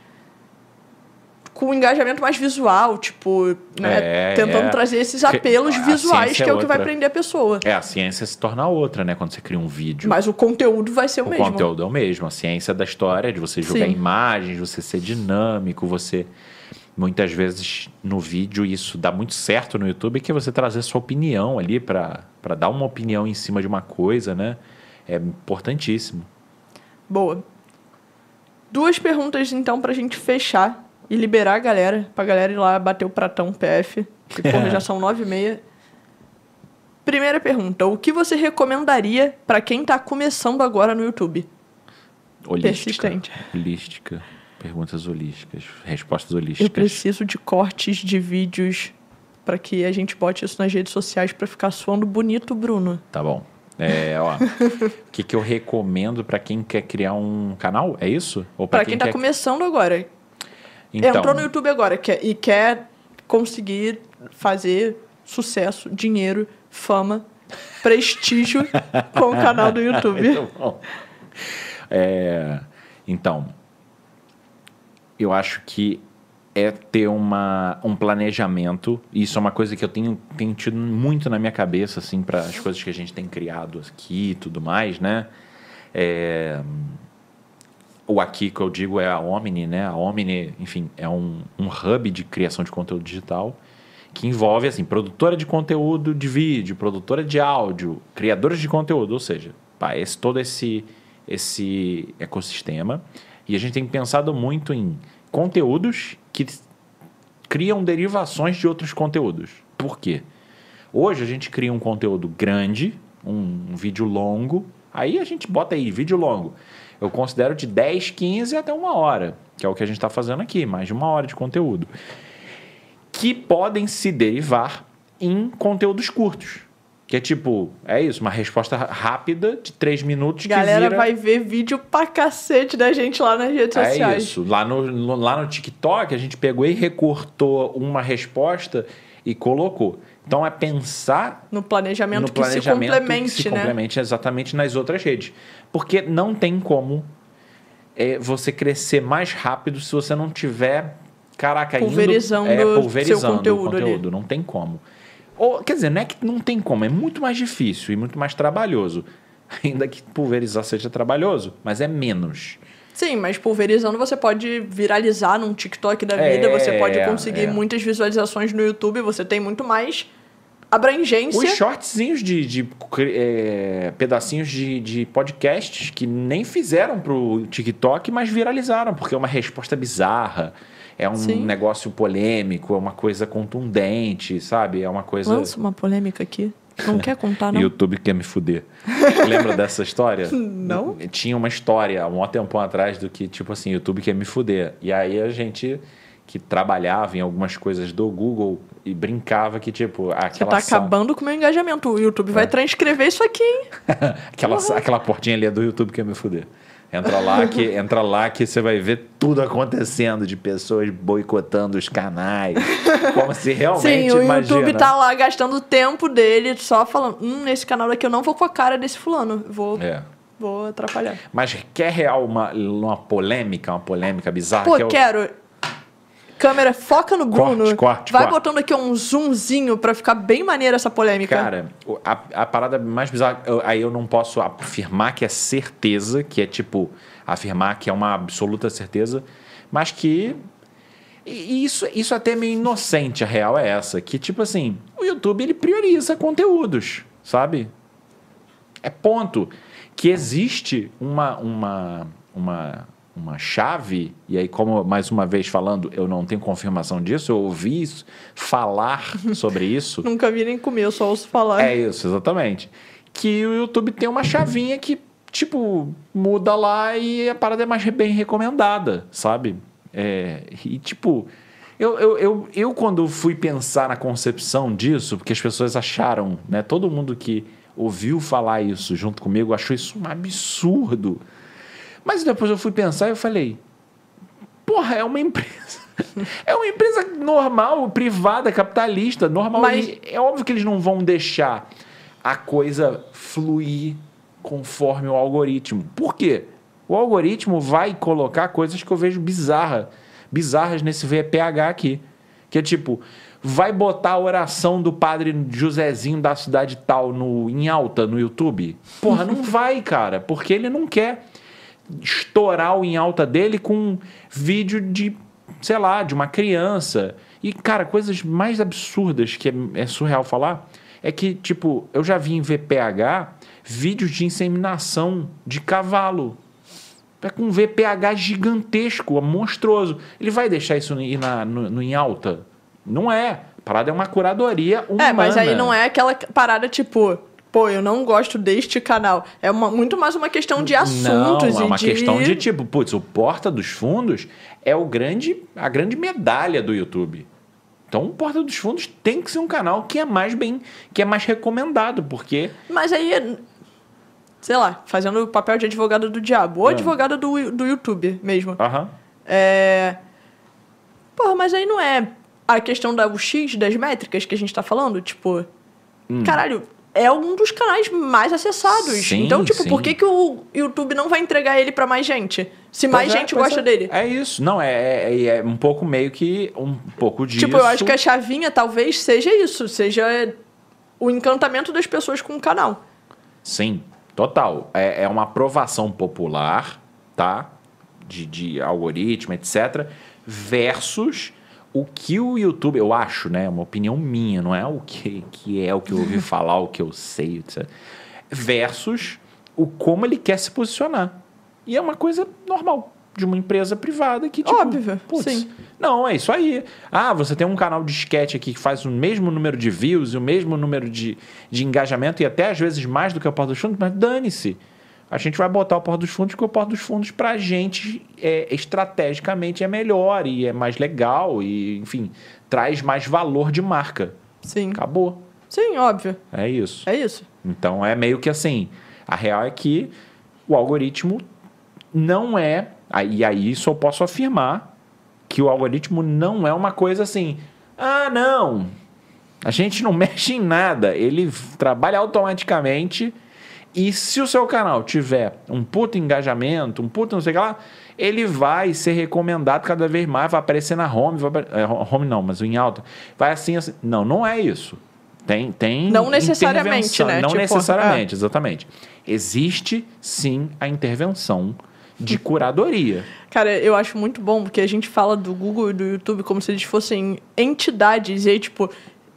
com um engajamento mais visual, tipo, né, É, tentando é. trazer esses apelos a visuais, que é é o que vai prender a pessoa. É, a ciência se torna outra, né? Quando você cria um vídeo. Mas o conteúdo vai ser o, o mesmo. conteúdo é o mesmo. A ciência da história de você jogar Sim. imagens, você ser dinâmico, você. Muitas vezes no vídeo isso dá muito certo no YouTube, que é você trazer sua opinião ali para dar uma opinião em cima de uma coisa, né? É importantíssimo. Boa. Duas perguntas, então, pra gente fechar e liberar a galera, pra galera ir lá bater o pratão PF, que porra, já são nove e meia. Primeira pergunta: o que você recomendaria para quem tá começando agora no YouTube? Holística. Persistente. Holística. Perguntas holísticas. Respostas holísticas. Eu preciso de cortes de vídeos para que a gente bote isso nas redes sociais para ficar suando bonito, Bruno. Tá bom. É, ó. O que, que eu recomendo para quem quer criar um canal? É isso? Ou Para quem, tá quer... começando agora. Então, Entrou no YouTube agora quer, e quer conseguir fazer sucesso, dinheiro, fama, prestígio com o canal do YouTube. Muito bom. É, então, eu acho que é ter uma, um planejamento. Isso é uma coisa que eu tenho, tenho tido muito na minha cabeça, assim, para as coisas que a gente tem criado aqui e tudo mais, né? É, aqui que eu digo é a Omni, né? A Omni, enfim, é um, um hub de criação de conteúdo digital que envolve, assim, produtora de conteúdo de vídeo, produtora de áudio, criadores de conteúdo, ou seja, pá, esse, todo esse, esse ecossistema. E a gente tem pensado muito em conteúdos que criam derivações de outros conteúdos. Por quê? Hoje a gente cria um conteúdo grande, um, um vídeo longo, aí a gente bota aí, vídeo longo. Eu considero de 10, 15 até uma hora, que é o que a gente está fazendo aqui, mais de uma hora de conteúdo. Que podem se derivar em conteúdos curtos. Que é tipo, é isso, uma resposta rápida de 3 minutos Galera que vira... vai ver vídeo pra cacete da gente lá nas redes É sociais. isso. Lá no, lá no TikTok, a gente pegou e recortou uma resposta e colocou. Então, é pensar No planejamento, no que planejamento se complemente, que se né? complemente exatamente nas outras redes. Porque não tem como é, você crescer mais rápido se você não tiver, caraca, indo- Pulverizando é, seu pulverizando conteúdo o ali. conteúdo. Não tem como. Ou, quer dizer, não é que não tem como, é muito mais difícil e muito mais trabalhoso. Ainda que pulverizar seja trabalhoso, mas é menos. Sim, mas pulverizando você pode viralizar num TikTok da vida, É, você pode conseguir é. muitas visualizações no YouTube, você tem muito mais abrangência. Os shortzinhos de, de, é, pedacinhos de, de podcasts que nem fizeram pro TikTok, mas viralizaram, porque é uma resposta bizarra. É um Sim. negócio polêmico, é uma coisa contundente, sabe? É uma coisa. Lança uma polêmica aqui. Não quer contar, não? YouTube quer me fuder. Lembra dessa história? Não. Tinha uma história há um tempo atrás do que, tipo assim, YouTube quer me fuder. E aí a gente que trabalhava em algumas coisas do Google e brincava que, tipo, Você aquela tá sala- acabando com o meu engajamento. O YouTube É. vai transcrever isso aqui, hein? aquela, aquela portinha ali é do YouTube que quer me fuder. Entra lá que entra lá que você vai ver tudo acontecendo de pessoas boicotando os canais. Como se realmente Sim, o imagina. YouTube tá lá gastando o tempo dele só falando: hum, nesse canal daqui eu não vou com a cara desse fulano. Vou, É. vou atrapalhar. Mas quer real uma, uma polêmica, uma polêmica bizarra Pô, que é o- quero. Câmera, foca no Corte, Bruno. corte, Vai corte. botando aqui um zoomzinho pra ficar bem maneira essa polêmica. Cara, a, a parada mais bizarra, eu- aí eu não posso afirmar que é certeza, que é tipo, afirmar que é uma absoluta certeza, mas que. E isso, isso até é meio inocente, a real é essa. Que, tipo assim, o YouTube ele prioriza conteúdos, sabe? É ponto. Que existe uma, uma, uma, uma chave, e aí, como mais uma vez falando, eu não tenho confirmação disso, eu ouvi isso, falar sobre isso. Nunca vi nem comer, eu só ouço falar. É isso, exatamente. Que o YouTube tem uma chavinha que, tipo, muda lá e a parada é mais bem recomendada, sabe? É, e, tipo, eu, eu, eu, eu, quando fui pensar na concepção disso, porque as pessoas acharam, né? Todo mundo que ouviu falar isso junto comigo achou isso um absurdo. Mas depois eu fui pensar e eu falei, porra, é uma empresa. É uma empresa normal, privada, capitalista, normal. Mas- é óbvio que eles não vão deixar a coisa fluir conforme o algoritmo. Por quê? O algoritmo vai colocar coisas que eu vejo bizarra, bizarras nesse VPH aqui. Que é tipo, vai botar a oração do padre Josézinho da cidade tal no, em alta no YouTube? Porra, não vai, cara, porque ele não quer estourar o em alta dele com um vídeo de, sei lá, de uma criança. E, cara, coisas mais absurdas que é, é surreal falar é que, tipo, eu já vi em VPH vídeos de inseminação de cavalo. É com um VPH gigantesco, monstruoso. Ele vai deixar isso ir na, no, no em alta? Não é. A parada é uma curadoria humana. É, mas aí não é aquela parada tipo, pô, eu não gosto deste canal. É uma- muito mais uma questão de assuntos Não, é uma de... questão de tipo, putz, o Porta dos Fundos é o grande, a grande medalha do YouTube. Então, o Porta dos Fundos tem que ser um canal que é mais bem, que é mais recomendado, porque Mas aí, sei lá, fazendo o papel de advogado do diabo. Ou Ah. advogada do, do YouTube mesmo. aham, É... Porra, mas aí não é a questão da o X das métricas que a gente tá falando? Tipo, caralho, é um dos canais mais acessados. Sim, então, tipo, sim. por que, que o YouTube não vai entregar ele pra mais gente? Se mais é, gente gosta é. dele. É isso. Não, é, é, é um pouco meio que um pouco disso. Tipo, eu acho que a chavinha talvez seja isso, seja o encantamento das pessoas com o canal. Sim, total. É, é uma aprovação popular, tá? De, de algoritmo, etc. Versus o que o YouTube, eu acho, né? Uma opinião minha, não é o que, que é o que eu ouvi falar, o que eu sei, etc. Versus o como ele quer se posicionar. E é uma coisa normal de uma empresa privada que, tipo, Óbvio, putz, sim. Não, é isso aí. Ah, você tem um canal de sketch aqui que faz o mesmo número de views e o mesmo número de, de engajamento e até às vezes mais do que o Porta dos Fundos, mas dane-se. A gente vai botar o Porta dos Fundos porque o Porta dos Fundos pra gente é, estrategicamente é melhor e é mais legal e, enfim, traz mais valor de marca. Sim. Acabou. Sim, óbvio. É isso. É isso. Então é meio que assim. A real é que o algoritmo não é. aí- E aí eu posso afirmar que o algoritmo não é uma coisa assim. Ah, não. A gente não mexe em nada. Ele trabalha automaticamente. E se o seu canal tiver um puto engajamento, um puto não sei o que lá, ele vai ser recomendado cada vez mais, vai aparecer na home, vai, é, home não, mas em alta. Vai assim, assim. Não, não é isso. Tem, tem Não necessariamente, né? Não Tipo, necessariamente, exatamente. Existe sim a intervenção de curadoria. Cara, eu acho muito bom, porque a gente fala do Google e do YouTube como se eles fossem entidades, e aí, tipo,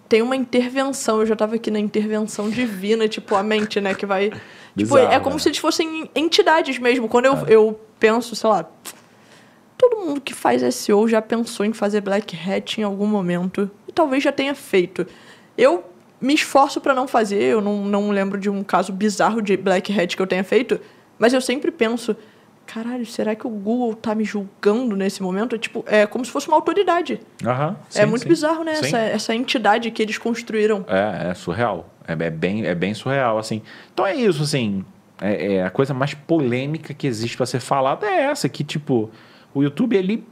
tem uma intervenção. Eu já tava aqui na intervenção divina, tipo, a mente, né, que vai. Tipo, Bizarro, é como né? se eles fossem entidades mesmo. Quando eu, eu penso, sei lá. Todo mundo que faz SEO já pensou em fazer Black Hat em algum momento. E talvez já tenha feito. Eu me esforço pra não fazer, eu não, não lembro de um caso bizarro de Black Hat que eu tenha feito, mas eu sempre penso, caralho, será que o Google tá me julgando nesse momento? É, tipo, é como se fosse uma autoridade. Aham, é sim, muito sim. bizarro, né? Sim. Essa, essa entidade que eles construíram. É, é surreal. É, é bem, é bem surreal, assim. Então é isso, assim. É, é a coisa mais polêmica que existe para ser falada é essa, que, tipo, o YouTube, ele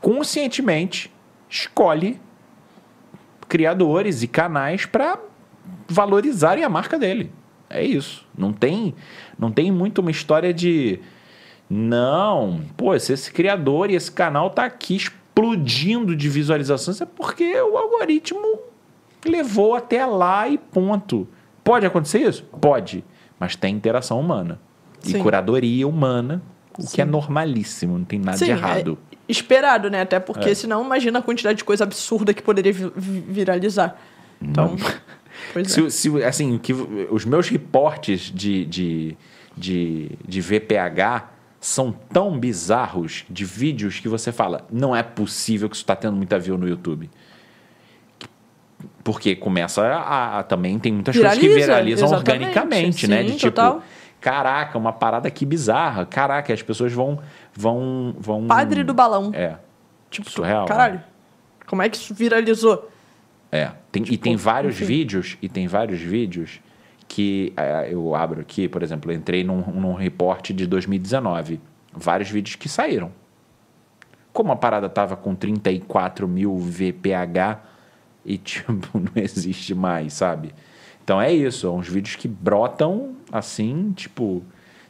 conscientemente escolhe criadores e canais para valorizarem a marca dele. É isso. Não tem, não tem muito uma história de não, pô, se esse criador e esse canal tá aqui explodindo de visualizações é porque o algoritmo levou até lá e ponto. Pode acontecer isso? Pode, mas tem interação humana e Sim. curadoria humana, o Sim. que é normalíssimo, não tem nada de errado. é esperado, né? Até porque É. senão imagina a quantidade de coisa absurda que poderia vi- viralizar. Então, pois é. Se, se, assim, que os meus reportes de, de, de, de VPH são tão bizarros de vídeos que você fala, não é possível que isso está tendo muita view no YouTube. Porque começa a, a- também tem muitas coisas que Viraliza, viralizam organicamente, né? Sim, De tipo, total. caraca, uma parada que bizarra. Caraca, as pessoas vão vão vão Padre do balão. É. Tipo, surreal. Caralho. Como é que isso viralizou? É, tem, e tem vários enfim. vídeos, e tem vários vídeos que é, eu abro aqui, por exemplo, entrei num, num reporte de 2019, vários vídeos que saíram. Como a parada tava com 34 mil VPH e, tipo, não existe mais, sabe? Então é isso, são uns vídeos que brotam assim, tipo,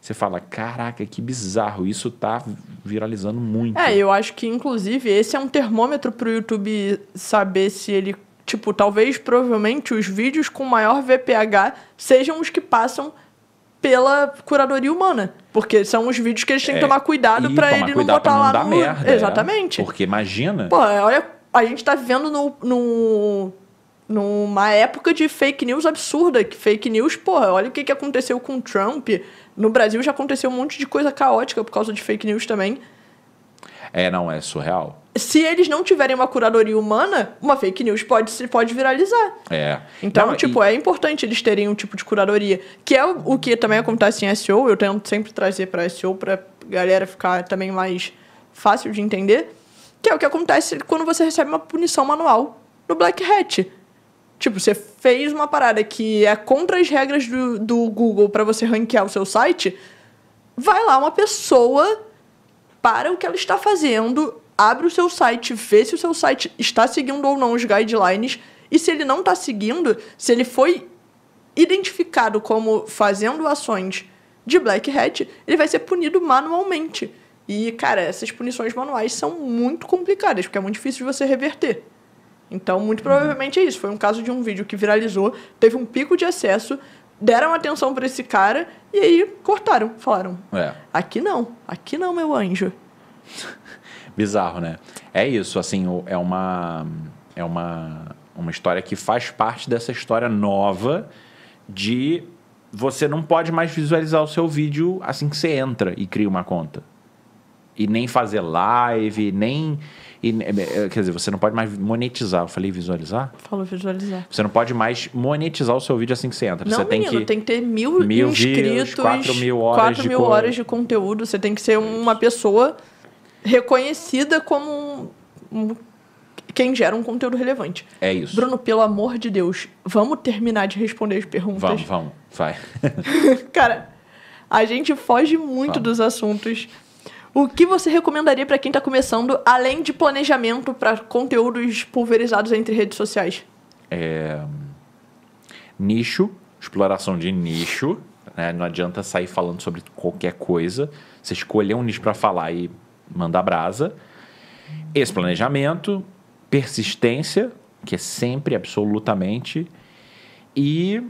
você fala, caraca, que bizarro, isso tá viralizando muito. É, eu acho que, inclusive, esse é um termômetro pro YouTube saber se ele. Tipo, talvez, provavelmente, os vídeos com maior VPH sejam os que passam pela curadoria humana. Porque são os vídeos que eles têm que É, tomar cuidado pra tomar ele não cuidado pra botar lá dar no. merda. é. Exatamente. Porque imagina. Pô, olha, a gente tá vivendo no, no, numa época de fake news absurda. Que fake news, porra, olha o que, que aconteceu com o Trump. No Brasil já aconteceu um monte de coisa caótica por causa de fake news também. É, não, é surreal. Se eles não tiverem uma curadoria humana, uma fake news pode, pode viralizar. É. Então, Não, tipo, e- é importante eles terem um tipo de curadoria. Que é o, o que também acontece em SEO. Eu tento sempre trazer para SEO pra galera ficar também mais fácil de entender. Que é o que acontece quando você recebe uma punição manual no Black Hat. Tipo, você fez uma parada que é contra as regras do, do Google para você ranquear o seu site. Vai lá uma pessoa para o que ela está fazendo, abre o seu site, vê se o seu site está seguindo ou não os guidelines. E se ele não está seguindo, se ele foi identificado como fazendo ações de Black Hat, ele vai ser punido manualmente. E, cara, essas punições manuais são muito complicadas, porque é muito difícil de você reverter. Então, muito provavelmente é isso. Foi um caso de um vídeo que viralizou, teve um pico de acesso, deram atenção para esse cara e aí cortaram. Falaram: É. aqui não, aqui não, meu anjo. Bizarro, né? É isso, assim, é uma é uma uma história que faz parte dessa história nova de você não pode mais visualizar o seu vídeo assim que você entra e cria uma conta. E nem fazer live, nem e, eh, quer dizer, você não pode mais monetizar. Eu falei visualizar? Falou visualizar. Você não pode mais monetizar o seu vídeo assim que você entra. Não, você tem menino, que tem que ter mil, mil inscritos, views, quatro mil horas 4 de mil co- horas de conteúdo. Você tem que ser uma pessoa reconhecida como um- um- quem gera um conteúdo relevante. É isso. Bruno, pelo amor de Deus, vamos terminar de responder as perguntas. Vamos, vamos, vai. Cara, a gente foge muito Vamos. dos assuntos. O que você recomendaria para quem está começando, além de planejamento para conteúdos pulverizados entre redes sociais? nicho, exploração de nicho. né? Não adianta sair falando sobre qualquer coisa. Você escolher um nicho para falar e mandar brasa. Esse planejamento, persistência, que é sempre, absolutamente. E.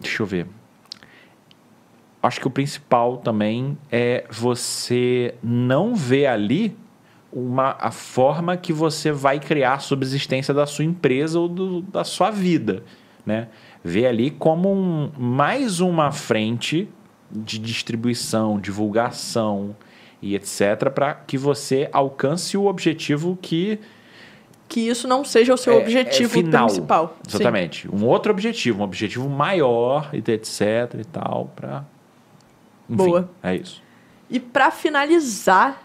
Deixa eu ver. Acho que o principal também é você não ver ali uma, a forma que você vai criar a subsistência da sua empresa ou do- da sua vida, né? Ver ali como um- mais uma frente de distribuição, divulgação e etc para que você alcance o objetivo que Que isso não seja o seu é- objetivo é final. principal. Sim. Exatamente. Um outro objetivo, um objetivo maior e etc e tal para Boa. É isso. E pra finalizar,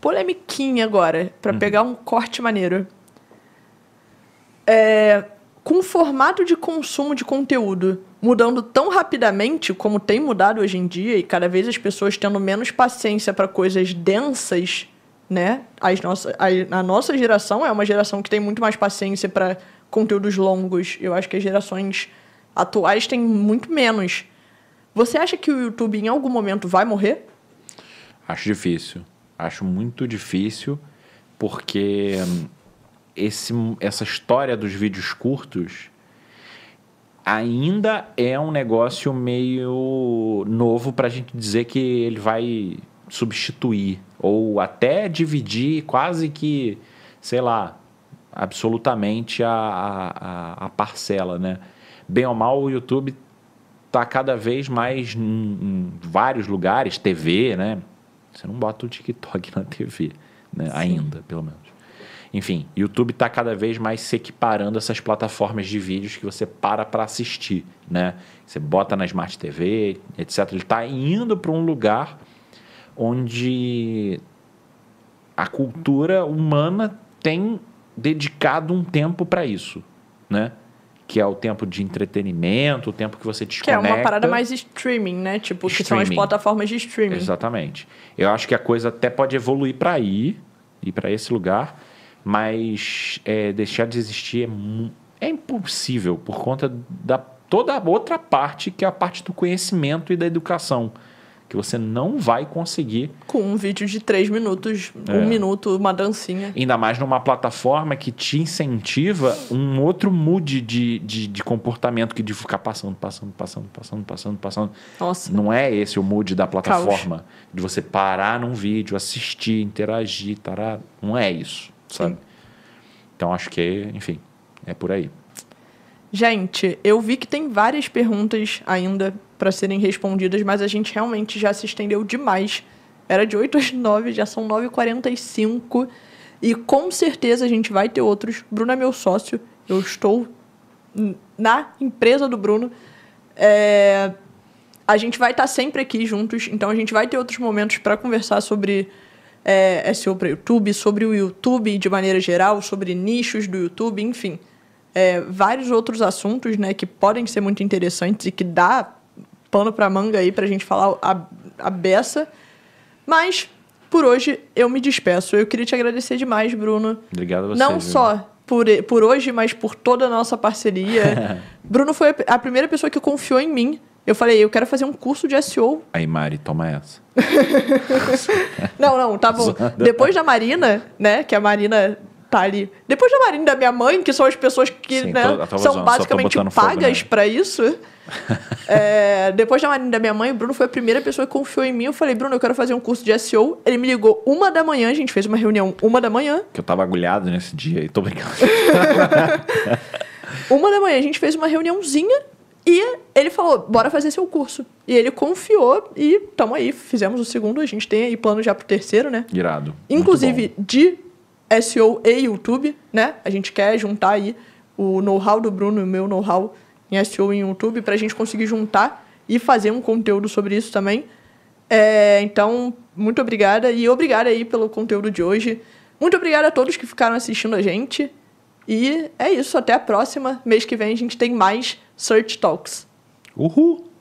polemiquinha agora, pra Uhum. pegar um corte maneiro. É, com o formato de consumo de conteúdo mudando tão rapidamente como tem mudado hoje em dia e cada vez as pessoas tendo menos paciência para coisas densas, né? As nossa, a, a nossa geração é uma geração que tem muito mais paciência para conteúdos longos. Eu acho que as gerações atuais têm muito menos. Você acha que o YouTube em algum momento vai morrer? Acho difícil. Acho muito difícil, porque esse, essa história dos vídeos curtos ainda é um negócio meio novo para a gente dizer que ele vai substituir ou até dividir quase que, sei lá, absolutamente a, a, a parcela, né? Bem ou mal, o YouTube tá cada vez mais em, em vários lugares, TV, né? Você não bota o TikTok na TV, né? Ainda, pelo menos. Enfim, YouTube está cada vez mais se equiparando essas plataformas de vídeos que você para para assistir, né? Você bota na Smart TV, etc. Ele está indo para um lugar onde a cultura humana tem dedicado um tempo para isso, né? Que é o tempo de entretenimento, o tempo que você Que desconecta. é uma parada mais streaming, né? Tipo, que são as Streaming. plataformas de streaming. Exatamente. Eu acho que a coisa até pode evoluir para aí, ir para esse lugar, mas é, deixar de existir é, é impossível por conta da toda a outra parte, que é a parte do conhecimento e da educação, que você não vai conseguir Com um vídeo de três minutos, É. um minuto, uma dancinha. Ainda mais numa plataforma que te incentiva um outro mood de, de, de comportamento que de ficar passando, passando, passando, passando, passando, passando. Nossa. Não é esse o mood da plataforma. De você parar num vídeo, assistir, interagir, tará. Não é isso, sabe? Então acho que, enfim, é por aí. Gente, eu vi que tem várias perguntas ainda para serem respondidas, mas a gente realmente já se estendeu demais Era de 8 às 9, já são 9h45. E com certeza a gente vai ter outros. Bruno é meu sócio. Eu estou na empresa do Bruno. É, a gente vai estar sempre aqui juntos, então a gente vai ter outros momentos para conversar sobre é, SEO para YouTube, sobre o YouTube de maneira geral, sobre nichos do YouTube, enfim. É, vários outros assuntos né, que podem ser muito interessantes e que dá pano para manga aí para a gente falar a, a beça. Mas, por hoje, eu me despeço. Eu queria te agradecer demais, Bruno. Obrigado a você. Não viu? só por, por hoje, mas por toda a nossa parceria. Bruno foi a primeira pessoa que confiou em mim. Eu falei, eu quero fazer um curso de SEO. Aí, Mari, toma essa. Não, não, tá bom. Depois da Marina, né, que a Marina tá ali. Depois da Marina e da minha mãe, que são as pessoas que Sim, né, tô- tava são tô basicamente pagas pra isso. é, depois da Marina e da minha mãe, o Bruno foi a primeira pessoa que confiou em mim. Eu falei, Bruno, eu quero fazer um curso de SEO. Ele me ligou uma da manhã, a gente fez uma reunião uma da manhã. Que eu tava agulhado nesse dia e tô brincando. Uma da manhã a gente fez uma reuniãozinha e ele falou, bora fazer seu curso. E ele confiou e tamo aí, fizemos o segundo, a gente tem aí plano já pro terceiro, né? Irado. Inclusive de SEO e YouTube, né? A gente quer juntar aí o know-how do Bruno e o meu know-how em SEO e em YouTube pra gente conseguir juntar e fazer um conteúdo sobre isso também. É, então, muito obrigada e obrigada aí pelo conteúdo de hoje. Muito obrigada a todos que ficaram assistindo a gente. E é isso, até a próxima. Mês que vem a gente tem mais Search Talks. Uhul!